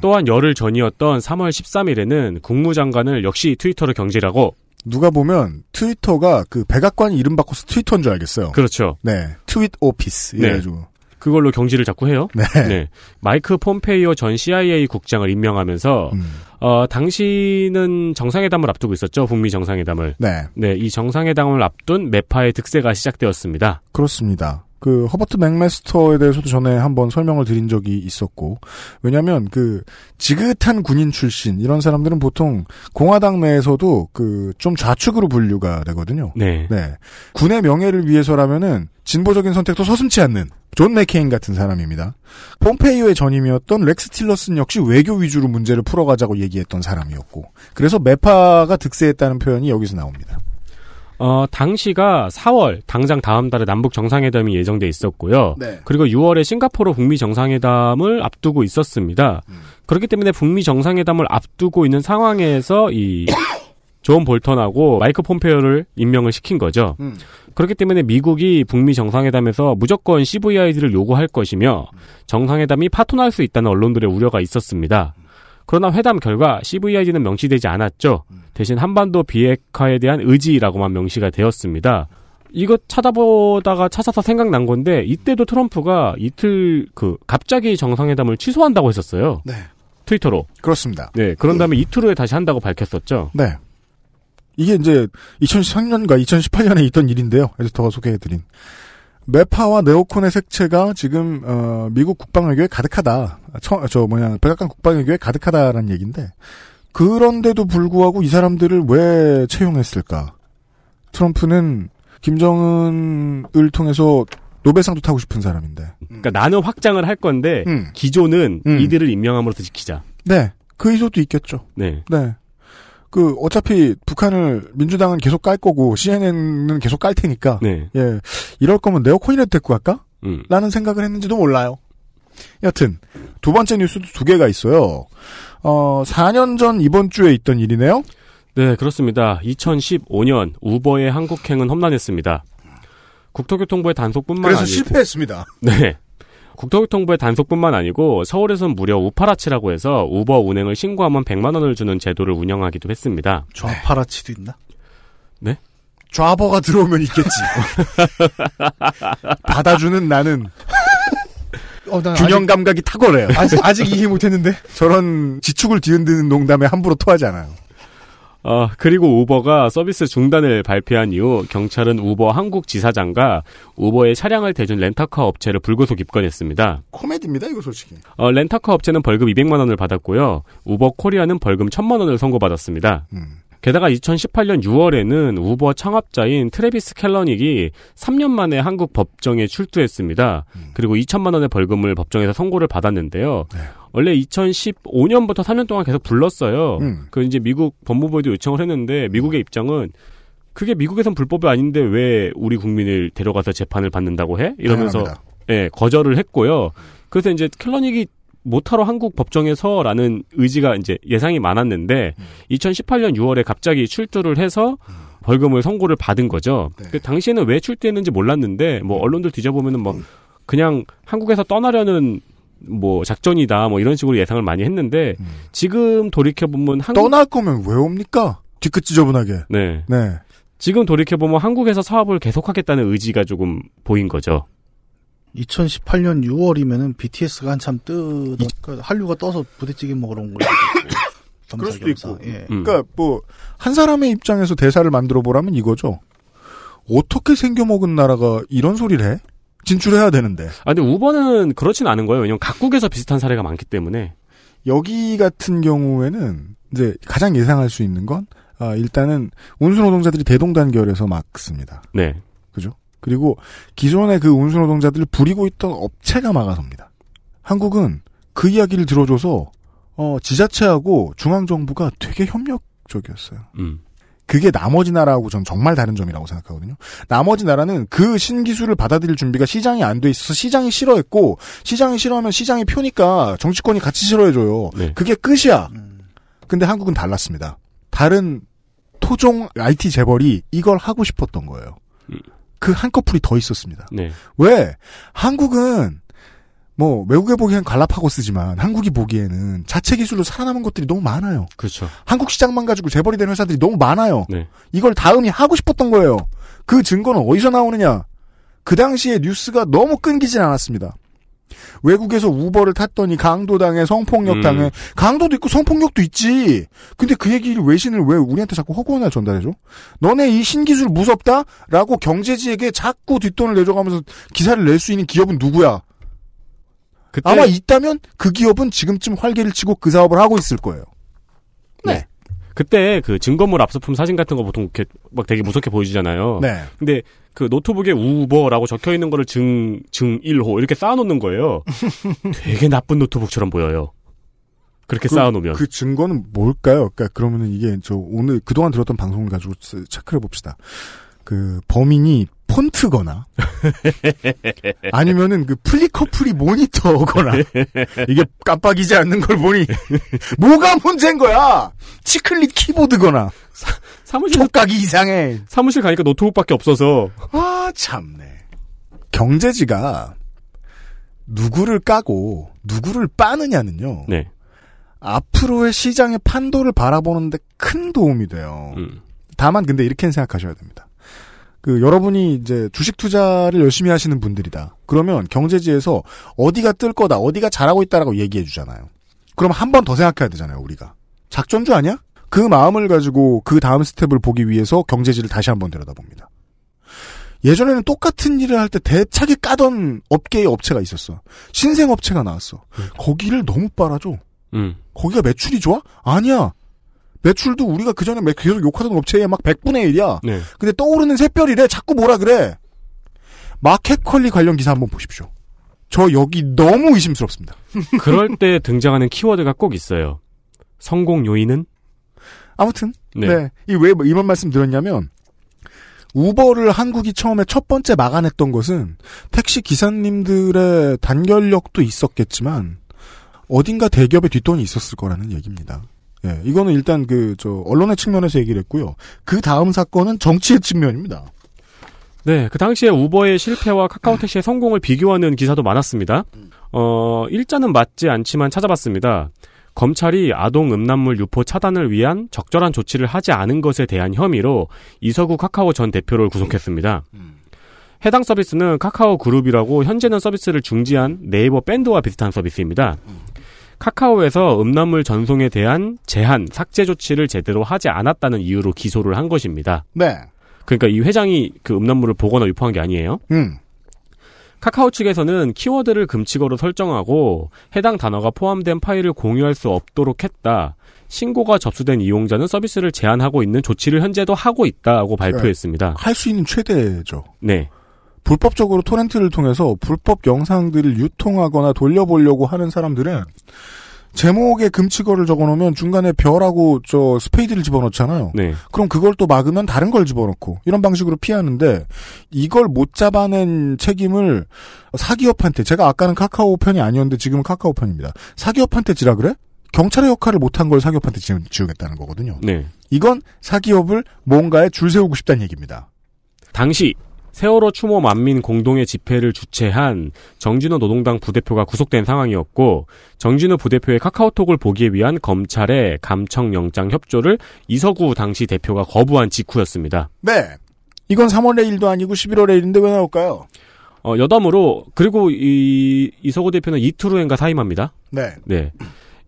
또한 열흘 전이었던 3월 13일에는 국무장관을 역시 트위터로 경질하고 누가 보면 트위터가 그 백악관 이름 바꿔서 트위터인 줄 알겠어요. 그렇죠. 네, 트윗 오피스 이래가지고. 그걸로 경질을 자꾸 해요. 네. 마이크 폼페이오 전 CIA 국장을 임명하면서 음. 어, 당시는 정상회담을 앞두고 있었죠. 북미 정상회담을. 네. 네, 이 정상회담을 앞둔 매파의 득세가 시작되었습니다. 그렇습니다. 그 허버트 맥메스터에 대해서도 전에 한번 설명을 드린 적이 있었고 왜냐하면 그 지긋한 군인 출신 이런 사람들은 보통 공화당 내에서도 그 좀 좌측으로 분류가 되거든요. 네. 군의 명예를 위해서라면은 진보적인 선택도 서슴치 않는 존 맥케인 같은 사람입니다. 폼페이오의 전임이었던 렉스 틸러슨 역시 외교 위주로 문제를 풀어가자고 얘기했던 사람이었고 그래서 매파가 득세했다는 표현이 여기서 나옵니다. 어, 당시가 4월, 당장 다음 달에 남북 정상회담이 예정돼 있었고요. 네. 그리고 6월에 싱가포르 북미 정상회담을 앞두고 있었습니다. 그렇기 때문에 북미 정상회담을 앞두고 있는 상황에서 이 존 볼턴하고 마이크 폼페이오를 임명을 시킨 거죠. 음. 그렇기 때문에 미국이 북미 정상회담에서 무조건 CVID를 요구할 것이며 정상회담이 파토날 수 있다는 언론들의 우려가 있었습니다. 그러나 회담 결과 CVID는 명시되지 않았죠. 대신 한반도 비핵화에 대한 의지라고만 명시가 되었습니다. 이거 찾아보다가 찾아서 생각난 건데 이때도 트럼프가 이틀 그 갑자기 정상회담을 취소한다고 했었어요. 네. 트위터로. 그렇습니다. 네. 그런 다음에 이틀 후에 다시 한다고 밝혔었죠. 네. 이게 이제 2013년과 2018년에 있던 일인데요. 에디터가 소개해드린. 매파와 네오콘의 색채가 지금 어, 미국 국방외교에 가득하다. 처, 저 뭐냐 백악관 국방외교에 가득하다라는 얘기인데 그런데도 불구하고 이 사람들을 왜 채용했을까? 트럼프는 김정은을 통해서 노벨상도 타고 싶은 사람인데. 그러니까 나는 확장을 할 건데 음. 기존은 음. 이들을 임명함으로써 지키자. 네. 그 의도도 있겠죠. 네. 네. 그 어차피 북한을 민주당은 계속 깔 거고 CNN은 계속 깔 테니까 네. 예 이럴 거면 네오콘이라도 데리고 갈까? 음. 라는 생각을 했는지도 몰라요. 여튼 두 번째 뉴스도 두 개가 있어요. 어 4년 전 이번 주에 있던 일이네요. 네, 그렇습니다. 2015년 우버의 한국행은 험난했습니다. 국토교통부의 단속뿐만 그래서 아니고 실패했습니다. 네. 국토교통부의 단속뿐만 아니고 서울에선 무려 우파라치라고 해서 우버 운행을 신고하면 100만 원을 주는 제도를 운영하기도 했습니다. 좌파라치도 있나? 네? 좌버가 들어오면 있겠지. 받아주는 나는 어, 난 균형 감각이 탁월해요. 아직, 아직 이해 못했는데. 저런 지축을 뒤흔드는 농담에 함부로 토하지 않아요. 어, 그리고 우버가 서비스 중단을 발표한 이후 경찰은 우버 한국 지사장과 우버의 차량을 대준 렌터카 업체를 불구속 입건했습니다. 코미디입니다, 이거 솔직히. 어, 렌터카 업체는 벌금 200만 원을 받았고요. 우버 코리아는 벌금 1000만 원을 선고받았습니다. 게다가 2018년 6월에는 우버 창업자인 트래비스 켈러닉이 3년 만에 한국 법정에 출두했습니다. 그리고 2천만 원의 벌금을 법정에서 선고를 받았는데요. 원래 2015년부터 3년 동안 계속 불렀어요. 음. 그 이제 미국 법무부에도 요청을 했는데 미국의 입장은 그게 미국에선 불법이 아닌데 왜 우리 국민을 데려가서 재판을 받는다고 해? 이러면서 당연합니다. 예, 거절을 했고요. 그래서 이제 켈러닉이 못하러 한국 법정에서라는 의지가 이제 예상이 많았는데 2018년 6월에 갑자기 출두를 해서 벌금을 선고를 받은 거죠. 그 당시에는 왜 출두했는지 몰랐는데 뭐 언론들 뒤져보면은 뭐 그냥 한국에서 떠나려는 뭐 작전이다 뭐 이런 식으로 예상을 많이 했는데 지금 돌이켜 보면 한국 떠날 거면 왜 옵니까? 뒤끝 지저분하게. 네. 네. 지금 돌이켜 보면 한국에서 사업을 계속하겠다는 의지가 조금 보인 거죠. 2018년 6월이면은 BTS가 한참 뜨, 그 한류가 떠서 부대찌개 먹으러 온 거예요. 그럴 수도 있고. 예. 그러니까 뭐 한 사람의 입장에서 대사를 만들어 보라면 이거죠. 어떻게 생겨 먹은 나라가 이런 소리를 해? 진출해야 되는데. 아 근데 우버는 그렇진 않은 거예요. 왜냐면 각국에서 비슷한 사례가 많기 때문에. 여기 같은 경우에는 이제 가장 예상할 수 있는 건 아, 일단은 운수 노동자들이 대동단결해서 막습니다. 네. 그죠? 그리고 기존의 그 운수 노동자들을 부리고 있던 업체가 막아섭니다. 한국은 그 이야기를 들어줘서 어, 지자체하고 중앙 정부가 되게 협력적이었어요. 음. 그게 나머지 나라하고 전 정말 다른 점이라고 생각하거든요. 나머지 나라는 그 신기술을 받아들일 준비가 시장이 안 돼 있어서 시장이 싫어했고 시장이 싫어하면 시장이 표니까 정치권이 같이 싫어해줘요. 네. 그게 끝이야. 근데 한국은 달랐습니다. 다른 토종 IT 재벌이 이걸 하고 싶었던 거예요. 그 한꺼풀이 더 있었습니다. 네. 왜? 한국은 뭐 외국에 보기엔 갈라파고스지만 한국이 보기에는 자체 기술로 살아남은 것들이 너무 많아요. 그렇죠. 한국 시장만 가지고 재벌이 된 회사들이 너무 많아요. 네. 이걸 다음이 하고 싶었던 거예요. 그 증거는 어디서 나오느냐? 그 당시에 뉴스가 너무 끊기진 않았습니다. 외국에서 우버를 탔더니 강도당해 성폭력 당해 음. 강도도 있고 성폭력도 있지. 근데 그 얘기를 외신을 왜 우리한테 자꾸 허구나 전달해줘? 너네 이 신기술 무섭다?라고 경제지에게 자꾸 뒷돈을 내줘가면서 기사를 낼 수 있는 기업은 누구야? 그때 아마 있다면 그 기업은 지금쯤 활개를 치고 그 사업을 하고 있을 거예요. 네. 그때 그 증거물 압수품 사진 같은 거 보통 이렇게 막 되게 무섭게 보여주잖아요. 네. 근데 그 노트북에 우버라고 적혀 있는 거를 증, 증 1호 이렇게 쌓아놓는 거예요. 되게 나쁜 노트북처럼 보여요. 그렇게 그- 쌓아놓으면. 그 증거는 뭘까요? 그러니까 그러면은 이게 저 오늘 그동안 들었던 방송을 가지고 스- 체크해 봅시다. 그 범인이 폰트거나 아니면은 그 flicker-free 모니터거나 이게 깜빡이지 않는 걸 보니 뭐가 문제인 거야? 치클릿 키보드거나 사무실 촉각이 이상해. 사무실 가니까 노트북밖에 없어서 아 참네. 경제지가 누구를 까고 누구를 빠느냐는요. 네. 앞으로의 시장의 판도를 바라보는데 큰 도움이 돼요. 음. 다만 근데 이렇게 생각하셔야 됩니다. 그 여러분이 이제 주식 투자를 열심히 하시는 분들이다. 그러면 경제지에서 어디가 뜰 거다, 어디가 잘하고 있다라고 얘기해 주잖아요. 그럼 한 번 더 생각해야 되잖아요, 우리가. 작전주 아니야? 그 마음을 가지고 그 다음 스텝을 보기 위해서 경제지를 다시 한번 들여다봅니다. 예전에는 똑같은 일을 할 때 대차게 까던 업계의 업체가 있었어. 신생 업체가 나왔어. 거기를 너무 빨아줘. 음. 거기가 매출이 좋아? 아니야. 매출도 우리가 그 전에 매- 계속 욕하던 업체의 막 100분의 1이야. 네. 근데 떠오르는 샛별이래. 자꾸 뭐라 그래. 마켓 컬리 관련 기사 한번 보십시오. 저 여기 너무 의심스럽습니다. 그럴 때 등장하는 키워드가 꼭 있어요. 성공 요인은? 아무튼 네. 네. 이왜 이런 말씀 드렸냐면 우버를 한국이 처음에 첫 번째 막아냈던 것은 택시 기사님들의 단결력도 있었겠지만 어딘가 대기업의 뒷돈이 있었을 거라는 얘기입니다. 예, 이거는 일단 그 저 언론의 측면에서 얘기를 했고요. 그 다음 사건은 정치의 측면입니다. 네, 그 당시에 우버의 실패와 카카오택시의 성공을 비교하는 기사도 많았습니다. 어, 일자는 맞지 않지만 찾아봤습니다. 검찰이 아동 음란물 유포 차단을 위한 적절한 조치를 하지 않은 것에 대한 혐의로 이서구 카카오 전 대표를 구속했습니다. 해당 서비스는 카카오 그룹이라고 현재는 서비스를 중지한 네이버 밴드와 비슷한 서비스입니다. 카카오에서 음란물 전송에 대한 제한, 삭제 조치를 제대로 하지 않았다는 이유로 기소를 한 것입니다. 네. 그러니까 이 회장이 그 음란물을 보거나 유포한 게 아니에요. 음. 카카오 측에서는 키워드를 금칙어로 설정하고 해당 단어가 포함된 파일을 공유할 수 없도록 했다. 신고가 접수된 이용자는 서비스를 제한하고 있는 조치를 현재도 하고 있다고 발표했습니다. 할 수 있는 최대죠. 네. 불법적으로 torrent를 통해서 불법 영상들을 유통하거나 돌려보려고 하는 사람들은 제목에 금칙어를 적어놓으면 중간에 별하고 저 스페이드를 집어넣잖아요. 네. 그럼 그걸 또 막으면 다른 걸 집어넣고 이런 방식으로 피하는데 이걸 못 잡아낸 책임을 사기업한테 제가 아까는 카카오 편이 아니었는데 지금은 카카오 편입니다. 사기업한테 지라 그래? 경찰의 역할을 못한 걸 사기업한테 지- 지우겠다는 거거든요. 네. 이건 사기업을 뭔가에 줄 세우고 싶다는 얘기입니다. 당시 세월호 추모 만민 공동의 집회를 주최한 정진호 노동당 부대표가 구속된 상황이었고 정진호 부대표의 카카오톡을 보기 위한 검찰의 감청 영장 협조를 이서구 당시 대표가 거부한 직후였습니다. 네. 이건 3월의 일도 아니고 11월의 일인데 왜 나올까요? 어, 여담으로 그리고 이 이서구 대표는 이틀 후인가 사임합니다. 네. 네.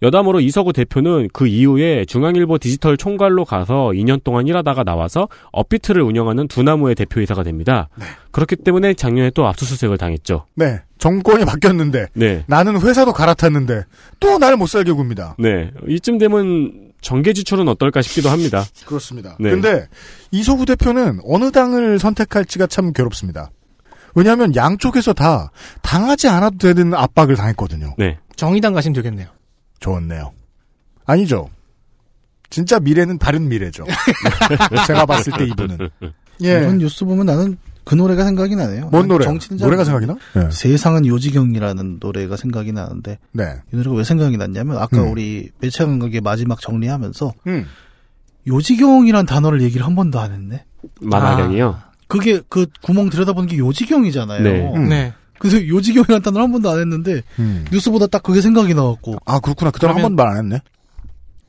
여담으로 이서구 대표는 그 이후에 중앙일보 디지털 총괄로 가서 2년 동안 일하다가 나와서 업비트를 운영하는 두나무의 대표이사가 됩니다. 그렇기 때문에 작년에 또 압수수색을 당했죠. 네. 정권이 바뀌었는데 네. 나는 회사도 갈아탔는데 또날못 살게 굽니다. 네. 이쯤 되면 정계 지출은 어떨까 싶기도 합니다. 그렇습니다. 네. 근데 이소구 대표는 어느 당을 선택할지가 참 괴롭습니다. 왜냐하면 양쪽에서 다 당하지 않아도 되는 압박을 당했거든요. 네. 정의당 가시면 되겠네요. 좋았네요. 아니죠. 진짜 미래는 다른 미래죠. 제가 봤을 때 이분은. 예. 이런 뉴스 보면 나는 그 노래가 생각이 나네요. 뭔 노래? 정치는 잘 노래가 생각이 나? 예. 세상은 요지경이라는 노래가 생각이 나는데 네. 이 노래가 왜 생각이 났냐면 아까 음. 우리 매체 감각의 마지막 정리하면서 음. 요지경이란 단어를 얘기를 한 번도 안 했네. 만화경이요. 그게 그 구멍 들여다보는 게 요지경이잖아요. 네. 음. 네. 그래서 요지경이라는 단어를 한 번도 안 했는데 음. 뉴스보다 딱 그게 생각이 나갖고 아 그렇구나. 그동안 한 그러면- 번도 말안 했네.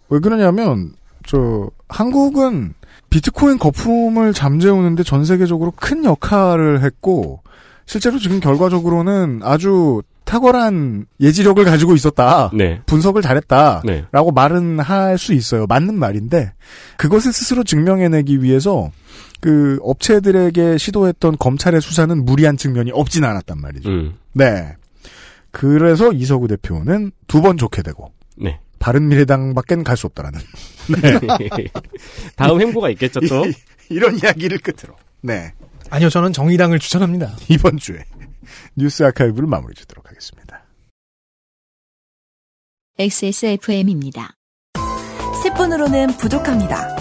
왜 그러냐면 저 한국은 비트코인 거품을 잠재우는데 전 세계적으로 큰 역할을 했고 실제로 지금 결과적으로는 아주 탁월한 예지력을 가지고 있었다. 네. 분석을 잘했다. 네. 라고 말은 할 수 있어요. 맞는 말인데 그것을 스스로 증명해내기 위해서 그 업체들에게 시도했던 검찰의 수사는 무리한 측면이 없진 않았단 말이죠. 음. 네. 그래서 이서구 대표는 두 번 좋게 되고 네. 바른미래당밖엔 갈 수 없다라는 다음 행보가 있겠죠, 또. 이- 이런 이야기를 끝으로 네 아니요, 저는 정의당을 추천합니다. 이번 주에 뉴스 아카이브를 마무리 짓도록 하겠습니다. XSFM입니다. 10분으로는 부족합니다.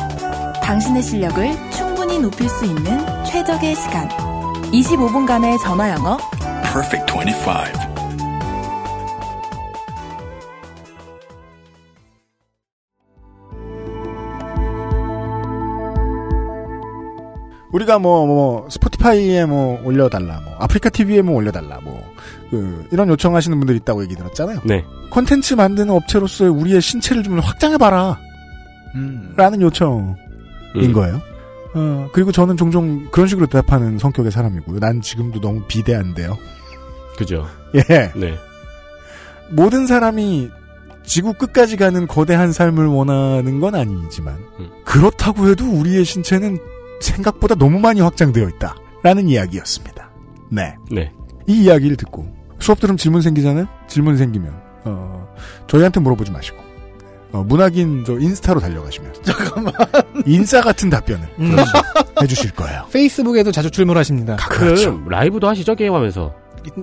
당신의 실력을 충 높일 수 있는 최적의 시간. 25분간의 전화 영어. Perfect 25. 우리가 뭐, 뭐, 스포티파이에 뭐, 올려달라, 뭐, 아프리카 TV에 뭐, 올려달라, 뭐, 그, 이런 요청하시는 분들이 있다고 얘기 들었잖아요. 네. 콘텐츠 만드는 업체로서의 우리의 신체를 좀 확장해봐라. 음. 라는 요청인 음. 거예요. 어, 그리고 저는 종종 그런 식으로 대답하는 성격의 사람이고요. 난 지금도 너무 비대한데요. 그죠. 예. 네. 모든 사람이 지구 끝까지 가는 거대한 삶을 원하는 건 아니지만, 음. 그렇다고 해도 우리의 신체는 생각보다 너무 많이 확장되어 있다. 라는 이야기였습니다. 네. 네. 이 이야기를 듣고, 수업 들으면 질문 생기잖아요? 질문 생기면, 어, 저희한테 물어보지 마시고, 어, 문학인 저 인스타로 달려가시면, 잠깐만. 인싸 같은 답변을 음. 해주실 거예요. 페이스북에도 자주 출몰하십니다. 그렇죠. 라이브도 하시죠, 게임하면서.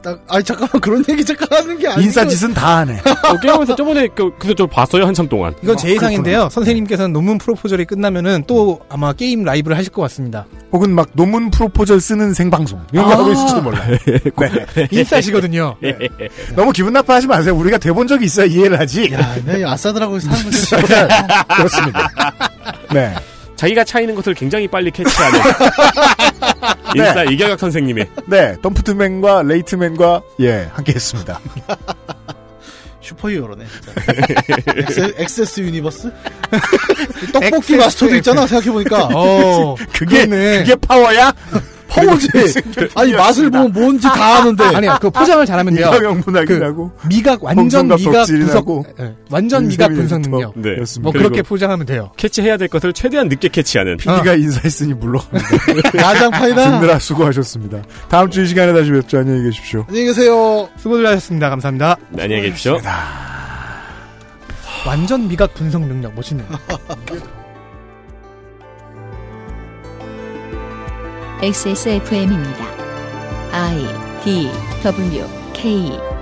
딱, 아니 잠깐만 그런 얘기 잠깐 하는 게 아니고 인싸 짓은 다 하네. 어, 게임하면서 저번에 그, 그래서 저 봤어요, 한참 동안. 이건 제 아, 예상인데요. 선생님께서는 논문 proposal이 끝나면은 또 아마 게임 라이브를 하실 것 같습니다. 혹은 막 논문 proposal 쓰는 생방송 이런 거 아. 하고 있을지도 몰라요. 네. 인싸시거든요. 너무 기분 나빠하지 마세요. 우리가 돼본 적이 있어야 이해를 하지. 야, 내 아싸들하고 사는 거 그렇습니다. 네. 자기가 차이는 것을 굉장히 빨리 캐치하는 네. 인싸 이경혁 선생님의 네, dumped man과 late man과 예 함께했습니다. 슈퍼히어로네. 진짜. 엑세, 엑세스 유니버스? 떡볶이 마스터도 있잖아 생각해 보니까. 어, 그게 그러네. 그게 파워야? 파워지. 아니 맛을 보면 뭔지 다 아는데. 아니야, 그 포장을 잘하면 돼요. 이형영분하긴 그 하고 미각 완전 미각 분석, 예, 완전 미각 분석 더- 능력. 네. 뭐 그렇게 포장하면 돼요. 캐치해야 될 것을 최대한 늦게 캐치하는 PD가 인사했으니 물러갑니다. 야장판이다. 듣느라 수고하셨습니다. 다음 주 이 시간에 다시 뵙죠. 안녕히 계십시오. 안녕히 계세요. 수고들 하셨습니다. 감사합니다. 안녕히 계십시오. 완전 미각 분석 능력 멋있네요. XSFM입니다. I D W K